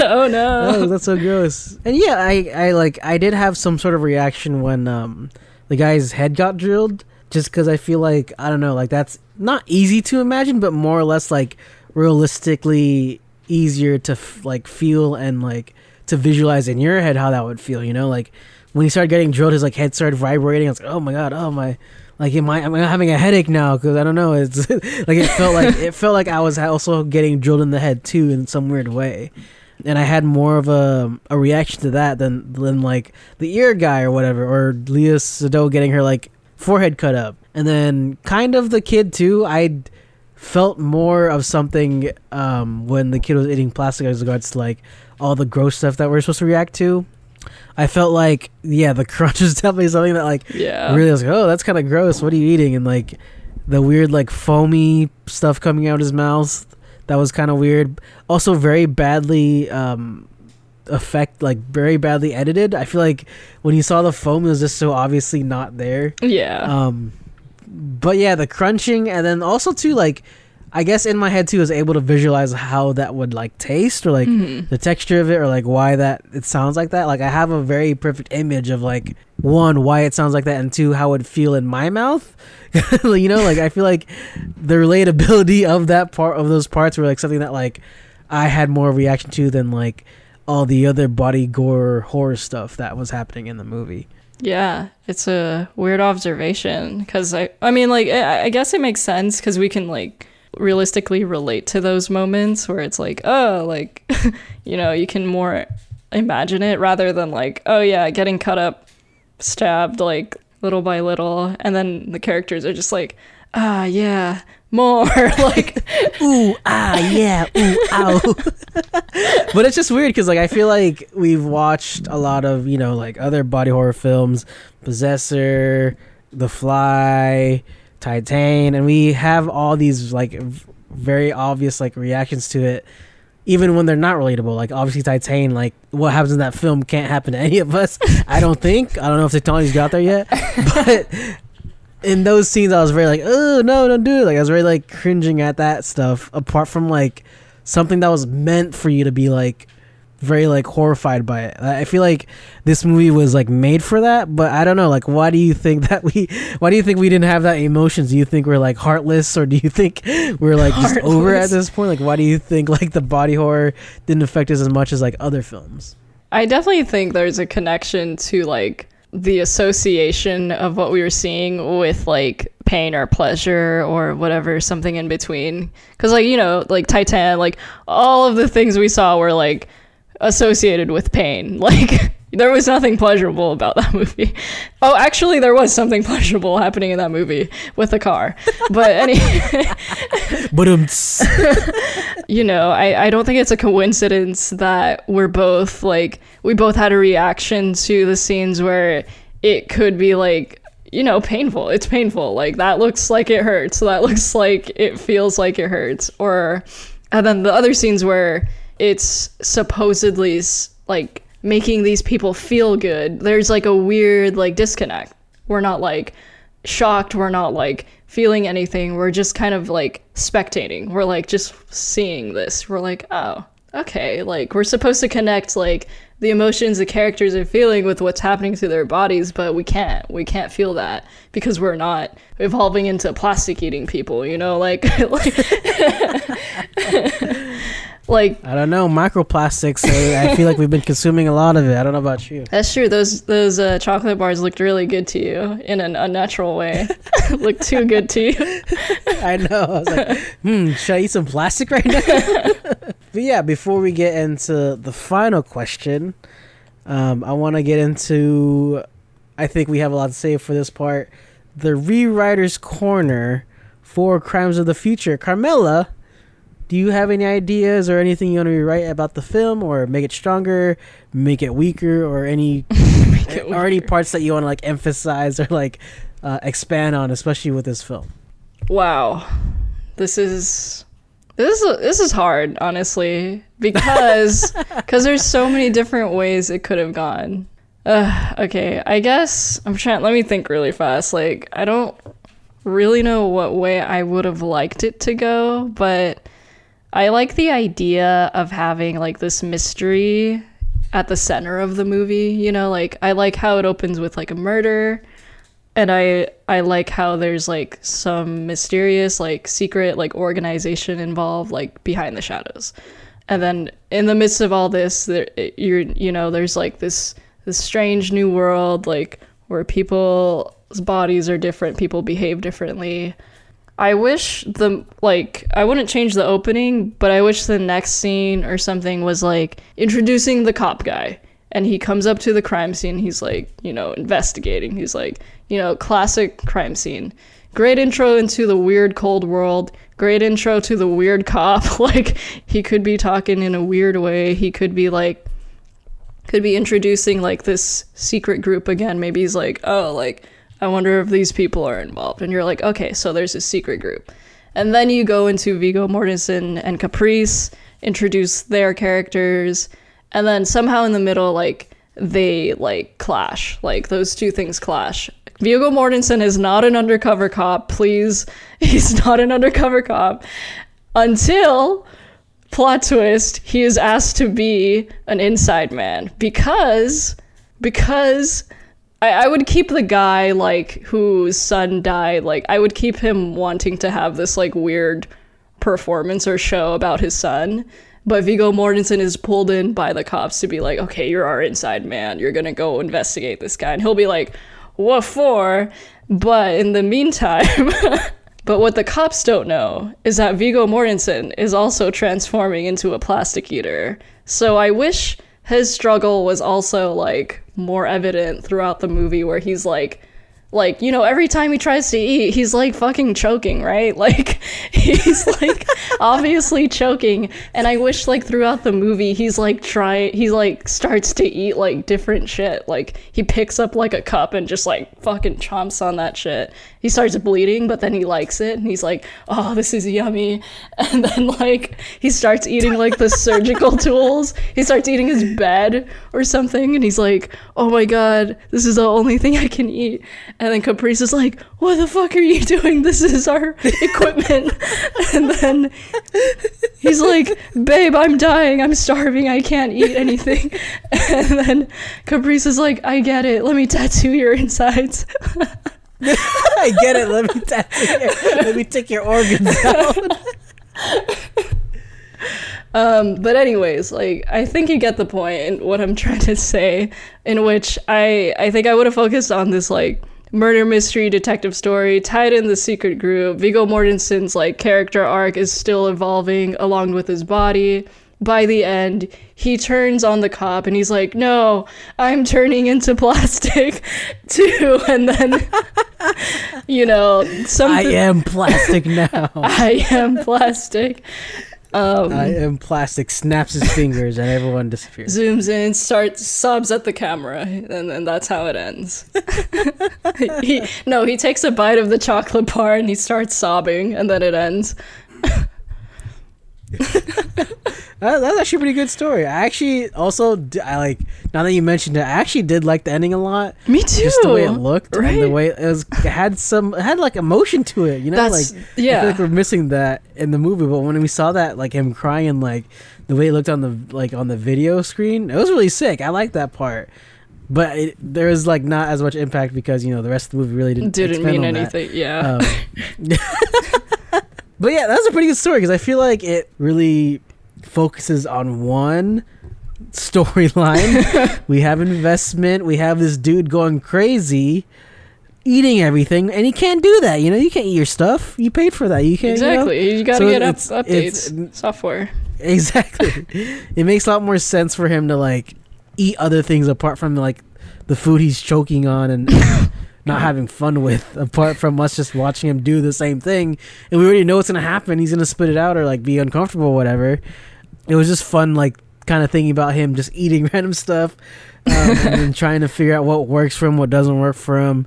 [laughs] oh no
oh, that's so gross. And yeah, I, I like I did have some sort of reaction when um the guy's head got drilled, just because I feel like I don't know, like that's not easy to imagine, but more or less like realistically easier to f- like feel and like to visualize in your head how that would feel. You know, like when he started getting drilled, his like head started vibrating. I was like, oh my god, oh my. Like am I, am I having a headache now? Because I don't know. It's [laughs] like it felt like it felt like I was also getting drilled in the head too in some weird way and I had more of a a reaction to that than than like the ear guy or whatever, or Léa Seydoux getting her like forehead cut up, and then kind of the kid too. I felt more of something um, when the kid was eating plastic as regards to like all the gross stuff that we're supposed to react to. I felt like yeah, the crunch was [laughs] definitely something that like
yeah
really was like, oh, that's kind of gross. What are you eating? And like the weird like foamy stuff coming out his mouth. That was kind of weird. Also, very badly um, effect, like very badly edited. I feel like when you saw the foam, it was just so obviously not there.
yeah
Um, but yeah, the crunching, and then also too like. I guess in my head too, I was able to visualize how that would like taste or like
Mhm.
the texture of it or like why that it sounds like that. Like I have a very perfect image of like one why it sounds like that and two how it would feel in my mouth. [laughs] you know, like I feel like the relatability of that part of those parts were like something that like I had more reaction to than like all the other body gore horror stuff that was happening in the movie.
Yeah, it's a weird observation because I, I mean, like, I, I guess it makes sense because we can like realistically relate to those moments where it's like, oh, like, [laughs] you know, you can more imagine it rather than like, oh yeah, getting cut up, stabbed like little by little, and then the characters are just like, ah, yeah, more [laughs] like, [laughs]
ooh ah yeah ooh ow. But it's just weird because like i feel like we've watched a lot of you know like other body horror films. Possessor the fly Titane and we have all these like v- very obvious like reactions to it even when they're not relatable like obviously Titane like what happens in that film can't happen to any of us i don't think i don't know if technology's got there yet [laughs] but in those scenes, I was very like, oh no, don't do it. Like I was very like cringing at that stuff. Apart from like something that was meant for you to be like very like horrified by it. I feel like this movie was like made for that, but I don't know. Like, why do you think [laughs] that we? Why do you think we didn't have that emotions? Do you think we're like heartless, or do you think [laughs] we're like just over at this point? Like, why do you think like the body horror didn't affect us as much as like other films?
I definitely think there's a connection to like the association of what we were seeing with like pain or pleasure or whatever, something in between. Because, like, you know, like Titane, like, all of the things we saw were, like, associated with pain. [laughs] Like, there was nothing pleasurable about that [laughs] movie. Oh, actually, there was something [laughs] pleasurable happening in that movie with the car. But anyway,
But um,
you know, I, I don't think it's a coincidence that we're both like, we both had a reaction to the scenes where it could be like, you know, painful. It's painful. Like, that looks like it hurts. That looks like it feels like it hurts. Or, and then the other scenes where it's supposedly like making these people feel good. There's like a weird like disconnect. We're not like shocked, we're not like feeling anything. We're just kind of like spectating. We're like just seeing this. We're like, "Oh, okay." Like we're supposed to connect like the emotions the characters are feeling with what's happening to their bodies, but we can't. We can't feel that because we're not evolving into plastic eating people, you know? Like [laughs] like [laughs] [laughs] like
I don't know microplastics. I, I feel like we've been consuming a lot of it. I don't know about you.
That's true. Those those uh, chocolate bars looked really good to you in an unnatural way. [laughs] looked too good to you. [laughs]
I know. I was like, hmm, should I eat some plastic right now? [laughs] but yeah, before we get into the final question, um, I want to get into. I think we have a lot to say for this part. The rewriters' corner for Crimes of the Future. Carmela, do you have any ideas or anything you want to rewrite about the film, or make it stronger, make it weaker, or any [laughs]
it [laughs]
or any parts that you want to like emphasize or like uh, expand on, especially with this film?
Wow, this is this is this is hard, honestly, because [laughs] because there's so many different ways it could have gone. Uh, okay, I guess I'm trying. Let me think really fast. Like I don't really know what way I would have liked it to go, but I like the idea of having like this mystery at the center of the movie. You know, like I like how it opens with like a murder and I I like how there's like some mysterious like secret like organization involved like behind the shadows. And then in the midst of all this there eh, you're you know there's like this this strange new world like where people's bodies are different, people behave differently. I wish the like I wouldn't change the opening, but I wish the next scene or something was like introducing the cop guy and he comes up to the crime scene. He's like, you know, investigating. He's like, you know, classic crime scene. Great intro into the weird cold world. Great intro to the weird cop. [laughs] like he could be talking in a weird way. He could be like could be introducing like this secret group again. Maybe he's like, oh, like I wonder if these people are involved, and you're like, okay, so there's a secret group, and then you go into Viggo Mortensen and Caprice, introduce their characters, and then somehow in the middle, like they like clash, like those two things clash. Viggo Mortensen is not an undercover cop. Please, [laughs] he's not an undercover cop. Until plot twist he is asked to be an inside man. Because because I, I would keep the guy like whose son died like i would keep him wanting to have this like weird performance or show about his son but Viggo Mortensen is pulled in by the cops to be like, okay, you're our inside man. You're gonna go investigate this guy. And he'll be like, what for? But in the meantime, [laughs] but what the cops don't know is that Viggo Mortensen is also transforming into a plastic eater. So I wish his struggle was also like more evident throughout the movie where he's like like you know every time he tries to eat he's like fucking choking right? [laughs] Like he's like [laughs] obviously choking. And i wish like throughout the movie he's like try he like starts to eat like different shit. Like he picks up like a cup and just like fucking chomps on that shit he starts bleeding but then he likes it and he's like oh this is yummy [laughs] and then like he starts eating like the [laughs] surgical tools he starts eating his bed or something and he's like oh my god this is the only thing i can eat and then Caprice is like, "What the fuck are you doing? This is our [laughs] equipment." and then he's like, "Babe, I'm dying. I'm starving. I can't eat anything." And then Caprice is like, "I get it. Let me tattoo your insides." [laughs]
I get it. Let me tattoo your, [laughs] let me take your organs [laughs] out.
Um, but anyways, like I think you get the point in what I'm trying to say, in which I I think I would have focused on this like murder mystery detective story tied in the secret group. Viggo Mortensen's like character arc is still evolving along with his body. By the end, he turns on the cop and he's like, "No, I'm turning into plastic [laughs] too." And then [laughs] you know, something
I am plastic now. [laughs]
I am plastic. Um,
I am plastic. Snaps his fingers and everyone disappears.
zooms in, starts sobs at the camera, and then that's how it ends. he, no, he takes a bite of the chocolate bar and he starts sobbing, and then it ends.
That, that's actually a pretty good story. I actually also d- I like now that you mentioned it. I actually did like the ending a lot.
Me too.
Just the way it looked
right?
and the way it was it had some it had like emotion to it. You know,
That's
like I
yeah.
feel like we're missing that in the movie. But when we saw that, like him crying, like the way it looked on the like on the video screen, it was really sick. I like that part. But it, there was like not as much impact because you know the rest of the movie really didn't
Didn't mean
on that.
anything. Yeah.
Um, [laughs] [laughs] but yeah, that's a pretty good story because I feel like it really focuses on one storyline. [laughs] we have investment. We have this dude going crazy, eating everything, and he can't do that. You know, you can't eat your stuff. You paid for that. You can't. you know?
exactly. You, gotta
So
get up, updates,
it's-
software.
Exactly. [laughs] it makes a lot more sense for him to like eat other things apart from like the food he's choking on and [coughs] not having fun with apart from us just watching him do the same thing and we already know what's gonna happen he's gonna spit it out or like be uncomfortable or whatever it was just fun like kind of thinking about him just eating random stuff um, and then trying to figure out what works for him what doesn't work for him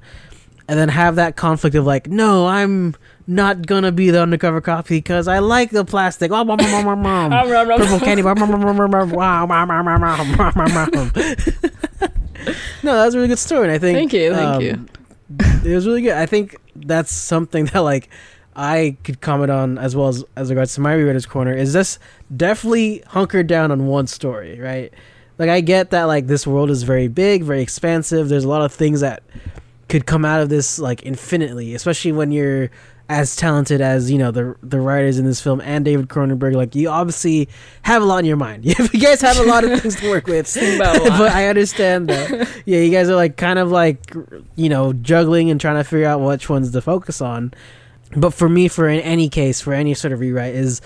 and then have that conflict of like no i'm not gonna be the undercover cop because i like the plastic wah, wah.
Um, rum, rum,
Purple candy bar. no, that was a really good story, and I think
Thank you, thank you.
um, It was really good. I think that's something that like I could comment on as well as as regards to my rewriters corner. Is this definitely hunkered down on one story, right? Like I get that like this world is very big, very expansive. There's a lot of things that could come out of this like infinitely, especially when you're as talented as you know the the writers in this film and David Cronenberg. Like you obviously have a lot in your mind. [laughs] you guys have a lot of things to work with. [laughs]
Think about a [laughs] lot.
but I understand that. Yeah, you guys are like kind of like you know juggling and trying to figure out which ones to focus on. But for me, for in any case, for any sort of rewrite, is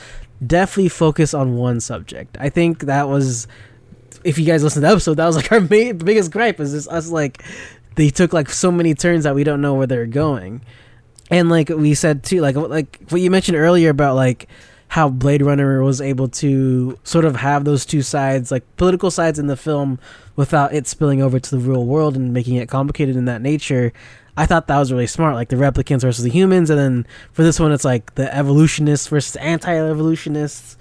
definitely focus on one subject. I think that was, if you guys listen to the episode, that was like [laughs] our biggest gripe is just us like they took like so many turns that we don't know where they're going, and like we said too, like like what you mentioned earlier about like how Blade Runner was able to sort of have those two sides, like political sides in the film, without it spilling over to the real world and making it complicated in that nature. I thought that was really smart, like the replicants versus the humans, and then for this one, it's like the evolutionists versus anti-evolutionists,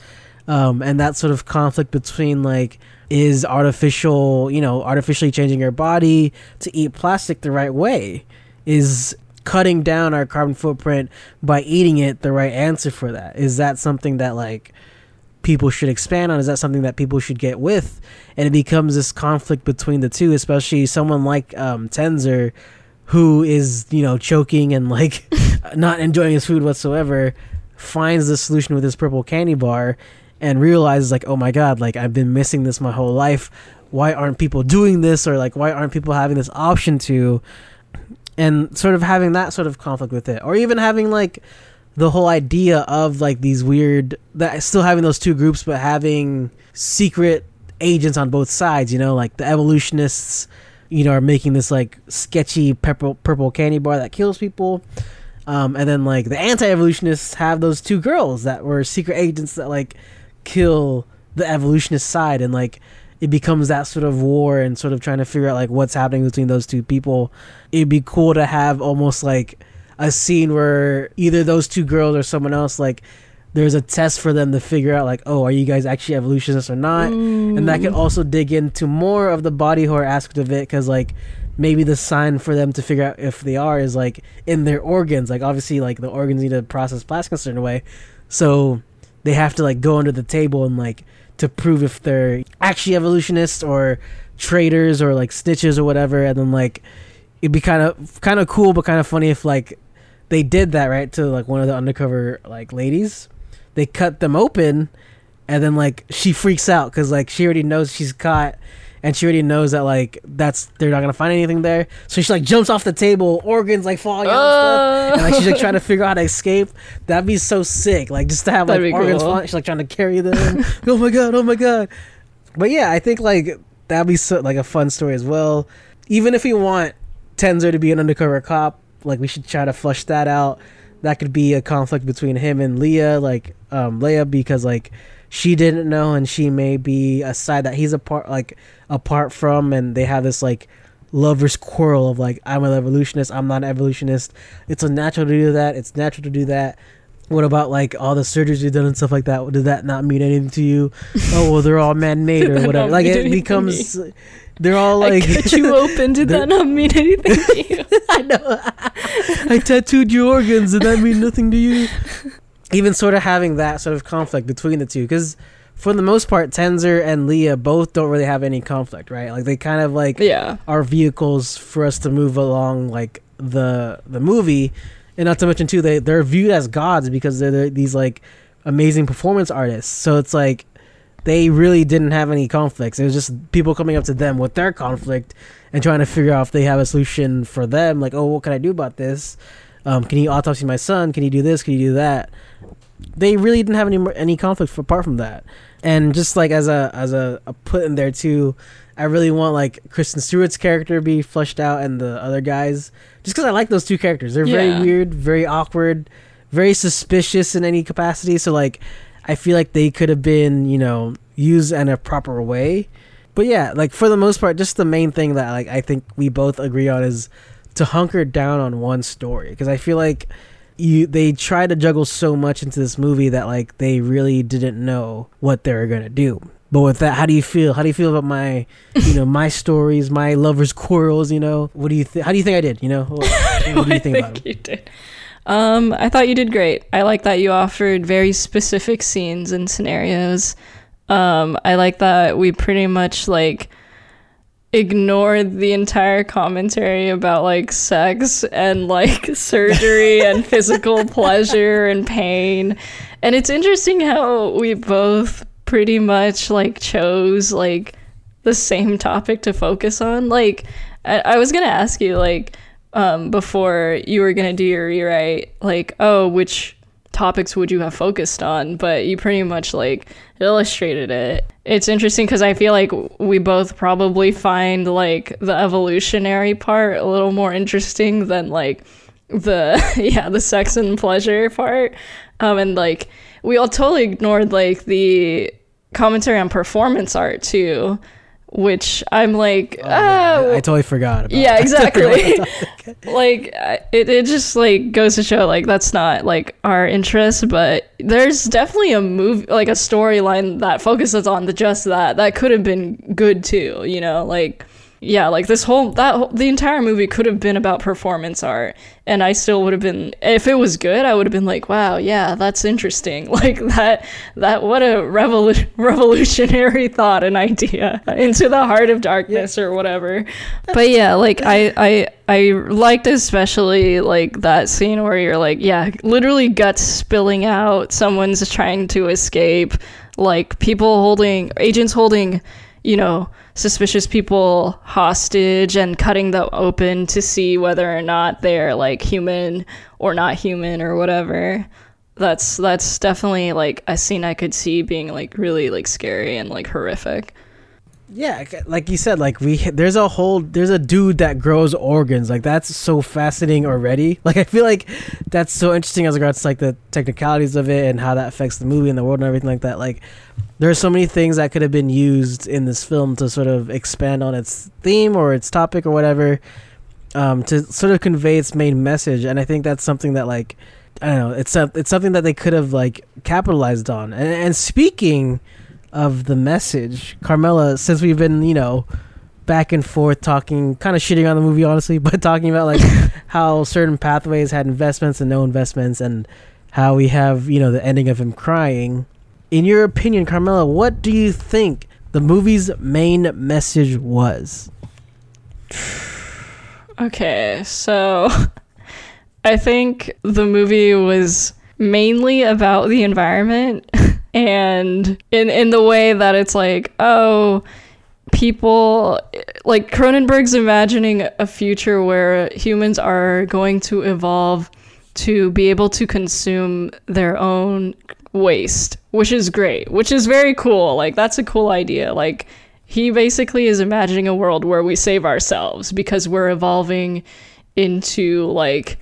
um, and that sort of conflict between like is artificial, you know, artificially changing your body to eat plastic the right way, is cutting down our carbon footprint by eating it the right answer for that? Is that something that like people should expand on? Is that something that people should get with? And it becomes this conflict between the two, especially someone like um, Tenser, who is you know choking and like [laughs] not enjoying his food whatsoever, finds the solution with his purple candy bar, and realizes like, oh my god, like I've been missing this my whole life. Why aren't people doing this, or like why aren't people having this option to? And sort of having that sort of conflict with it, or even having like the whole idea of like these weird that still having those two groups but having secret agents on both sides you know like the evolutionists you know are making this like sketchy purple purple candy bar that kills people. Um, and then like the anti-evolutionists have those two girls that were secret agents that like kill the evolutionist side. And like it becomes that sort of war and sort of trying to figure out like what's happening between those two people. It'd be cool to have almost like a scene where either those two girls or someone else like there's a test for them to figure out like oh are you guys actually evolutionists or not? And that could mm. also dig into more of the body horror aspect of it because like maybe the sign for them to figure out if they are is like in their organs. Like obviously like the organs need to process plastic a certain way. So they have to like go under the table and like to prove if they're actually evolutionists or traitors or like snitches or whatever. And then like it'd be kind of kind of cool but kind of funny if like they did that right to like one of the undercover like ladies they cut them open and then like she freaks out because like she already knows she's caught and she already knows that like that's they're not gonna find anything there. So she like jumps off the table, organs like falling out and stuff, and like she's like trying to figure out how to escape. That'd be so sick. Like just to have like organs
cool.
falling. She's like trying to carry them. [laughs] oh my god! Oh my god! But yeah, I think like that'd be so like a fun story as well. Even if we want Tenser to be an undercover cop, like we should try to flush that out. That could be a conflict between him and Léa, like um Leia, because like she didn't know and she may be a side that he's apart like apart from and they have this like lovers quarrel of like I'm an evolutionist, I'm not an evolutionist. It's unnatural to do that, it's natural to do that. What about like all the surgeries you've done and stuff like that? Did that not mean anything to you? [laughs] oh well they're all man made or whatever. Like it becomes they're all
I
like
cut you open. Did [laughs] that not mean anything to you? [laughs]
I know. I tattooed your organs. Did that mean nothing to you? Even sort of having that sort of conflict between the two, because for the most part, Tenser and Léa both don't really have any conflict, right? Like they kind of like
yeah.
are vehicles for us to move along, like the the movie, and not to mention too, they they're viewed as gods because they're, they're these like amazing performance artists. So it's like they really didn't have any conflicts. It was just people coming up to them with their conflict and trying to figure out if they have a solution for them. Like, oh, what can I do about this? Um, can you autopsy my son? Can you do this? Can you do that? They really didn't have any any conflict apart from that. And just like as a as a, a put in there too, I really want like Kristen Stewart's character to be fleshed out and the other guys, just because I like those two characters. They're
Yeah.
very weird, very awkward, very suspicious in any capacity. So like, I feel like they could have been you know used in a proper way. But yeah, like for the most part, just the main thing that like I think we both agree on is to hunker down on one story because I feel like you they tried to juggle so much into this movie that like they really didn't know what they were gonna do. But with that, how do you feel? How do you feel about my, you know, my stories, my lovers' quarrels? You know, what do you think? How do you think I did? You know, what, [laughs] what do you think about them?
you did? Um, I thought you did great. I like that you offered very specific scenes and scenarios. Um, I like that we pretty much like ignored the entire commentary about like sex and like [laughs] surgery and physical pleasure and pain. And it's interesting how we both pretty much like chose like the same topic to focus on. Like I, I was gonna ask you like um before you were gonna do your rewrite, like, oh, which topics would you have focused on? But you pretty much like illustrated it. It's interesting because I feel like we both probably find like the evolutionary part a little more interesting than like the [laughs] yeah the sex and pleasure part um and like we all totally ignored like the commentary on performance art too which i'm like
Oh, I,
oh.
I totally forgot about.
yeah [laughs] exactly. [laughs] Like it, it just like goes to show like that's not like our interest but there's definitely a movie like a storyline that focuses on the just that that could have been good too you know like yeah like this whole that the entire movie could have been about performance art and i still would have been if it was good i would have been like wow yeah that's interesting. [laughs] Like that that what a revolu- revolutionary [laughs] thought and idea [laughs] into the heart of darkness or whatever. But yeah like i i i liked especially like that scene where you're like yeah literally guts spilling out someone's trying to escape like people holding agents holding you know suspicious people hostage and cutting them open to see whether or not they're like human or not human or whatever. That's that's definitely like a scene i could see being like really like scary and like horrific
Yeah, like you said, like we there's a whole there's a dude that grows organs. Like that's so fascinating already. [laughs] Like I feel like that's so interesting as regards to like the technicalities of it and how that affects the movie and the world and everything like that. Like there are so many things that could have been used in this film to sort of expand on its theme or its topic or whatever, um, to sort of convey its main message. And I think that's something that like I don't know, it's a, it's something that they could have like capitalized on. And, and speaking of the message, Carmela, since we've been, you know, back and forth talking, kind of shitting on the movie, honestly, [laughs] but talking about like [laughs] how certain pathways had investments and no investments, and how we have, you know, the ending of him crying. In your opinion, Carmela, what do you think the movie's main message was? [sighs]
Okay, so [laughs] I think the movie was mainly about the environment and in in the way that it's like, oh, people like Cronenberg's imagining a future where humans are going to evolve to be able to consume their own waste, which is great, which is very cool. Like that's a cool idea. Like he basically is imagining a world where we save ourselves because we're evolving into like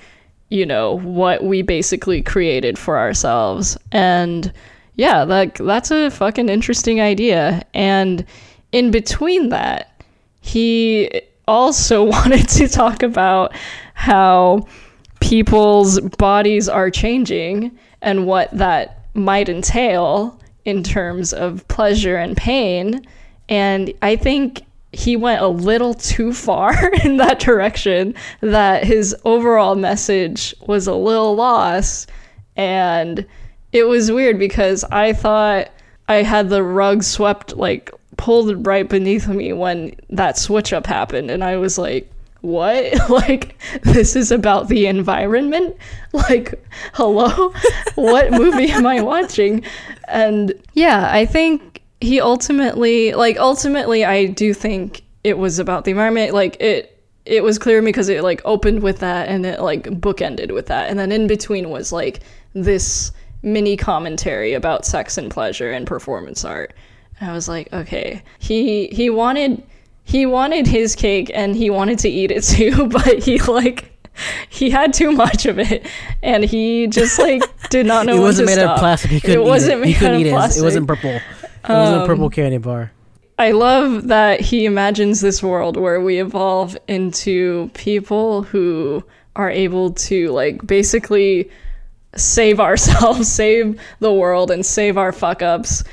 you know what we basically created for ourselves and yeah like that's a fucking interesting idea and in between that he also [laughs] wanted to talk about how people's bodies are changing and what that might entail in terms of pleasure and pain. And I think he went a little too far [laughs] in that direction that his overall message was a little lost. And it was weird because I thought I had the rug swept, like pulled right beneath me when that switch up happened. And I was like, what? [laughs] like, this is about the environment? [laughs] Like, hello? [laughs] what movie am I watching? And yeah, I think he ultimately, like, ultimately, I do think it was about the environment. Like, it. It was clear because it like opened with that and it like bookended with that. And then in between was like this mini commentary about sex and pleasure and performance art. And I was like, okay, he he wanted he wanted his cake and he wanted to eat it too, [laughs] but he like he had too much of it and he just like did not know
it wasn't made
stop.
out of plastic. He couldn't
it wasn't
eat it. he couldn't eat
of
it.
plastic.
It wasn't purple. It wasn't a um, purple candy bar.
I love that he imagines this world where we evolve into people who are able to like basically save [laughs] ourselves, save the world and save our fuck ups.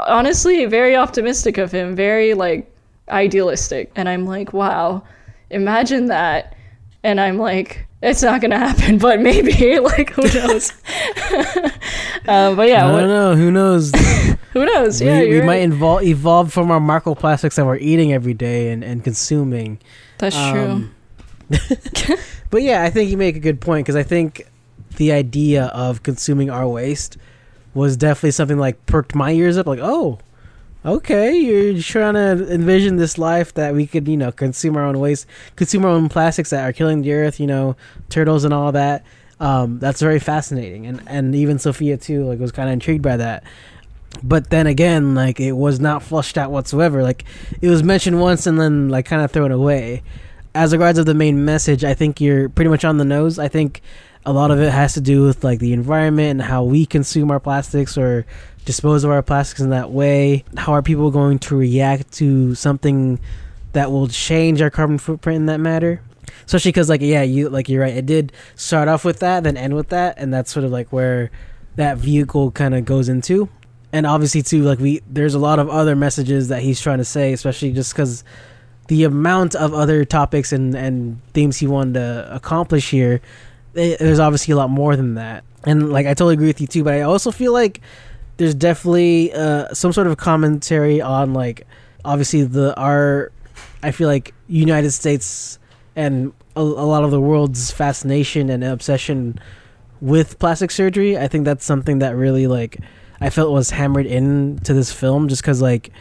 Honestly, very optimistic of him, very like idealistic. And I'm like, wow, imagine that. And I'm like, it's not gonna [laughs] happen, but maybe. [laughs] like, who knows? uh, but yeah,
I don't know. Who knows?
who knows?
we,
Yeah,
we
you're
might
right.
evolve evolve from our microplastics that we're eating every day and, and consuming.
That's true.
Um, but yeah, I think you make a good point because I think the idea of consuming our waste was definitely something like perked my ears up. Like, oh, okay, you're trying to envision this life that we could, you know, consume our own waste, consume our own plastics that are killing the earth, you know, turtles and all that. Um, that's very fascinating, and and even Sophia too, like, was kind of intrigued by that. But then again, like, it was not flushed out whatsoever. Like, it was mentioned once and then like kind of thrown away as regards of the main message, I think you're pretty much on the nose. I think a lot of it has to do with like the environment and how we consume our plastics or dispose of our plastics in that way. How are people going to react to something that will change our carbon footprint in that matter? Especially because like yeah, you like you're right. It did start off with that, then end with that, and that's sort of like where that vehicle kind of goes into. And obviously too, like we there's a lot of other messages that he's trying to say, especially just because the amount of other topics and, and themes he wanted to accomplish here, eh, there's obviously a lot more than that. And like I totally agree with you too, but I also feel like there's definitely uh, some sort of commentary on like obviously the our I feel like United States and a, a lot of the world's fascination and obsession with plastic surgery. I think that's something that really like I felt was hammered into this film just because like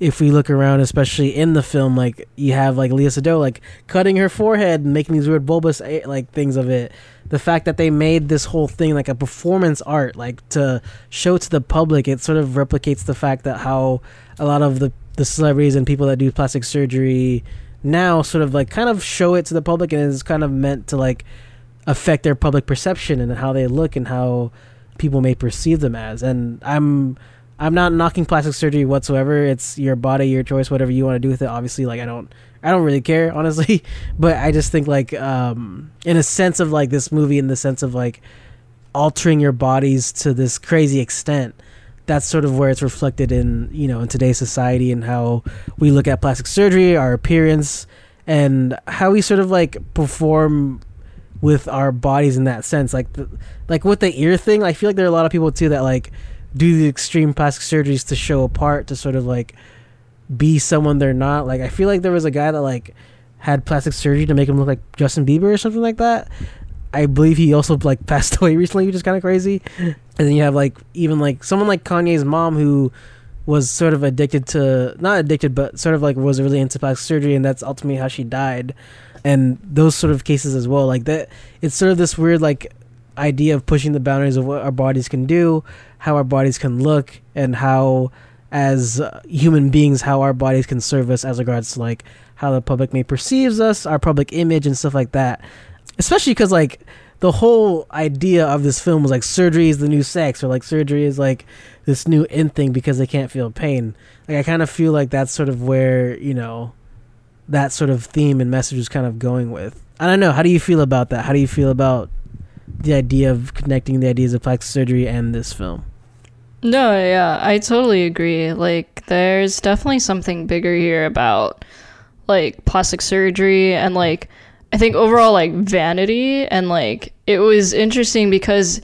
if we look around, especially in the film, like you have like Léa Seydoux like cutting her forehead and making these weird bulbous eh, like things of it. The fact that they made this whole thing like a performance art, like to show to the public, it sort of replicates the fact that how a lot of the the celebrities and people that do plastic surgery now sort of like kind of show it to the public and is kind of meant to like affect their public perception and how they look and how people may perceive them as. And I'm I'm not knocking plastic surgery whatsoever. It's your body, your choice, whatever you want to do with it. Obviously, like I don't, I don't really care [laughs] honestly. But I just think like, um, in a sense of like this movie, in the sense of like altering your bodies to this crazy extent, that's sort of where it's reflected in you know in today's society and how we look at plastic surgery, our appearance, and how we sort of like perform with our bodies in that sense. Like, the, like with the ear thing, I feel like there are a lot of people too that like do the extreme plastic surgeries to show apart to sort of like be someone they're not. Like I feel like there was a guy that like had plastic surgery to make him look like Justin Bieber or something like that. I believe he also like [laughs] passed away recently, which is kind of crazy. And then you have like even like someone like Kanye's mom who was sort of addicted to not addicted but sort of like was really into plastic surgery and that's ultimately how she died and those sort of cases as well like that it's sort of this weird like idea of pushing the boundaries of what our bodies can do how our bodies can look and how as uh, human beings how our bodies can serve us as regards to like how the public may perceives us our public image and stuff like that. Especially because like the whole idea of this film was like surgery is the new sex or like surgery is like this new in thing because they can't feel pain. Like i kind of feel like that's sort of where you know that sort of theme and message is kind of going with. I don't know. How do you feel about that? How do you feel about the idea of connecting the ideas of plastic surgery and this film
No, yeah, I totally agree. Like, there's definitely something bigger here about like plastic surgery and like I think overall like vanity and like it was interesting because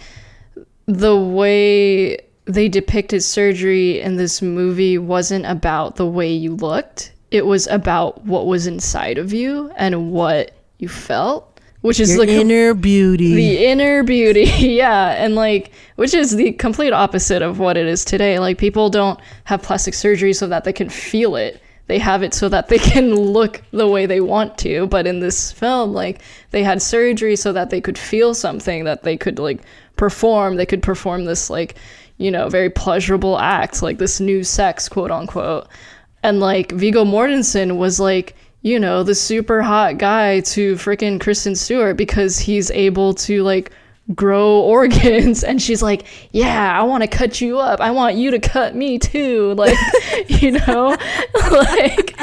the way they depicted surgery in this movie wasn't about the way you looked. It was about what was inside of you and what you felt, which is
your
like
inner beauty.
the inner beauty [laughs] yeah and like which is the complete opposite of what it is today. Like people don't have plastic surgery so that they can feel it. They have it so that they [laughs] can look the way they want to. But in this film like they had surgery so that they could feel something that they could like perform. They could perform this like you know very pleasurable act like this new sex quote unquote. And like Viggo Mortensen was like, you know, the super hot guy to freaking Kristen Stewart because he's able to like grow [laughs] organs and she's like, "Yeah, I want to cut you up. I want you to cut me too." [laughs] Like, you know, [laughs] like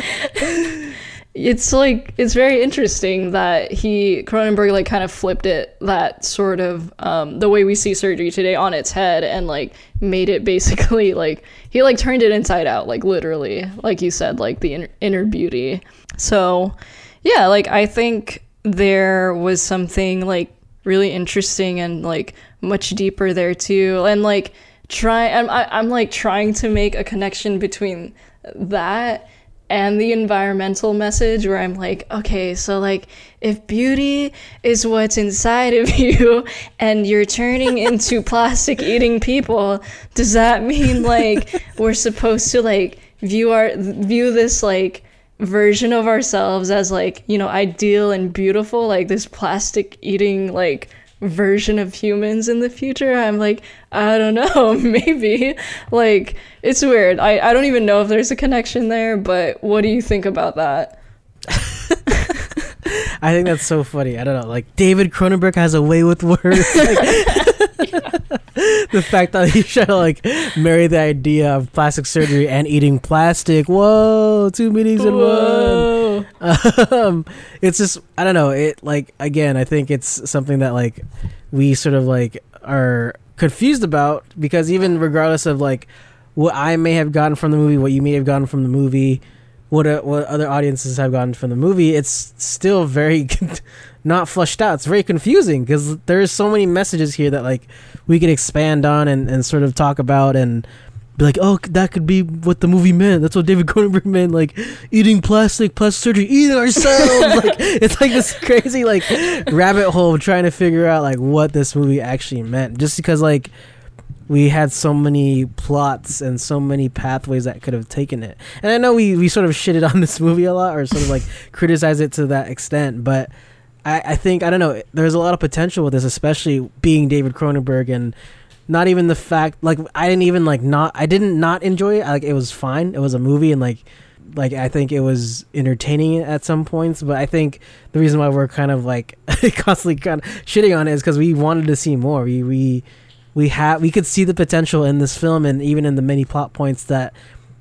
it's like it's very interesting that he Cronenberg like kind of flipped it that sort of um, the way we see surgery today on its head and like made it [laughs] basically like he like turned it inside out like literally like you said like the inner, beauty. So yeah like I think there was something like really interesting and like much deeper there too. And like try I'm, I- I'm like trying to make a connection between that and the environmental message where I'm like, okay, so like if beauty is what's inside of [laughs] you and you're turning into [laughs] plastic eating people, does that mean like [laughs] we're supposed to like view our view this like version of ourselves as like, you know, ideal and beautiful, like this plastic eating like version of humans in the future i'm like i don't know [laughs] maybe like it's weird I, I don't even know if there's a connection there but what do you think about that [laughs]
I think that's so funny. I don't know. Like David Cronenberg has a way with words. [laughs] Like, [laughs] the fact that he's trying to like marry the idea of plastic surgery and eating plastic. Whoa, two meanings in one. Um, it's just I don't know. It like again, I think it's something that like we sort of like are confused about because even regardless of like what I may have gotten from the movie, what you may have gotten from the movie, what uh, what other audiences have gotten from the movie, it's still very [laughs] not flushed out. It's very confusing because there's so many messages here that like we could expand on and, and sort of talk about and be like, oh, that could be what the movie meant. That's what David [laughs] Cronenberg meant, like eating plastic, plastic surgery, eating ourselves. [laughs] like it's like this crazy like rabbit hole trying to figure out like what this movie actually meant. Just because like we had so many plots and so many pathways that could have taken it. And I know we, we sort of shitted on this [laughs] movie a lot or sort of like criticize it to that extent, but I, I think I don't know, there's a lot of potential with this, especially being David Cronenberg and not even the fact like I didn't even like not I didn't not enjoy it. Like it was fine. It was a movie and like like I think it was entertaining at some points, but I think the reason why we're kind of like [laughs] constantly kind of shitting on it is because we wanted to see more. We we we had we could see the potential in this film and even in the many plot points that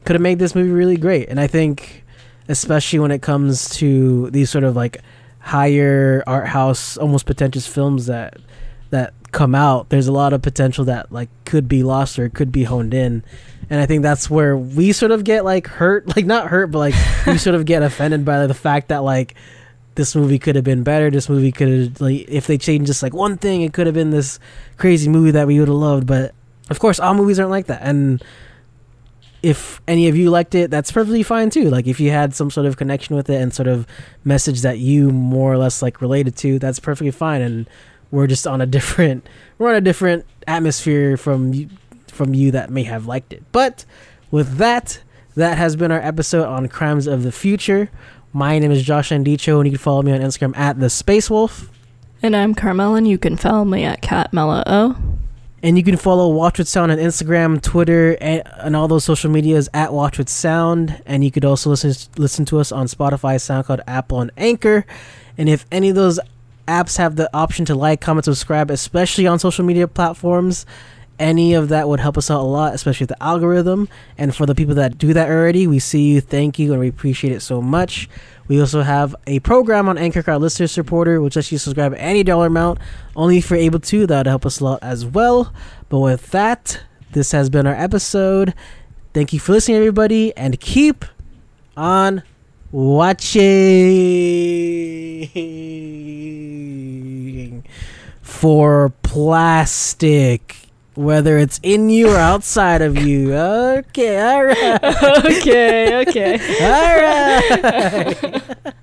could have made this movie really great. And I think especially when it comes to these sort of like higher art house almost pretentious films that that come out there's a lot of potential that like could be lost or could be honed in. And i think that's where we sort of get like hurt like not hurt but like we sort of get offended by the fact that like this movie could have been better this movie could have like if they changed just like one thing it could have been this crazy movie that we would have loved. But of course all movies aren't like that. And if any of you liked it, that's perfectly fine too. Like if you had some sort of connection with it and sort of message that you more or less like related to, that's perfectly fine. And we're just on a different, [laughs] we're on a different atmosphere from you, from you that may have liked it. But with that, that has been our episode on crimes of the future. My name is Josh Andicho, and you can follow me on Instagram at the Space Wolf.
And I'm Carmela, and you can follow me at CatMella
And you can follow Watch with Sound on Instagram, Twitter, and, and all those social medias at Watch with Sound. And you could also listen listen to us on Spotify, SoundCloud, Apple, and Anchor. And if any of those apps have the option to like, comment, subscribe, especially on social media platforms, any of that would help us out a lot, especially with the algorithm. And for the people that do that already, we see you, thank you, and we appreciate it so much. We also have a program on Anchor called Listener Supporter, which lets you subscribe any dollar amount. Only if you're able to, that would help us a lot as well. But with that, this has been our episode. Thank you for listening, everybody, and keep on watching for plastic whether it's in you or outside of you. Okay, all right. [laughs]
okay, okay.
all right. [laughs]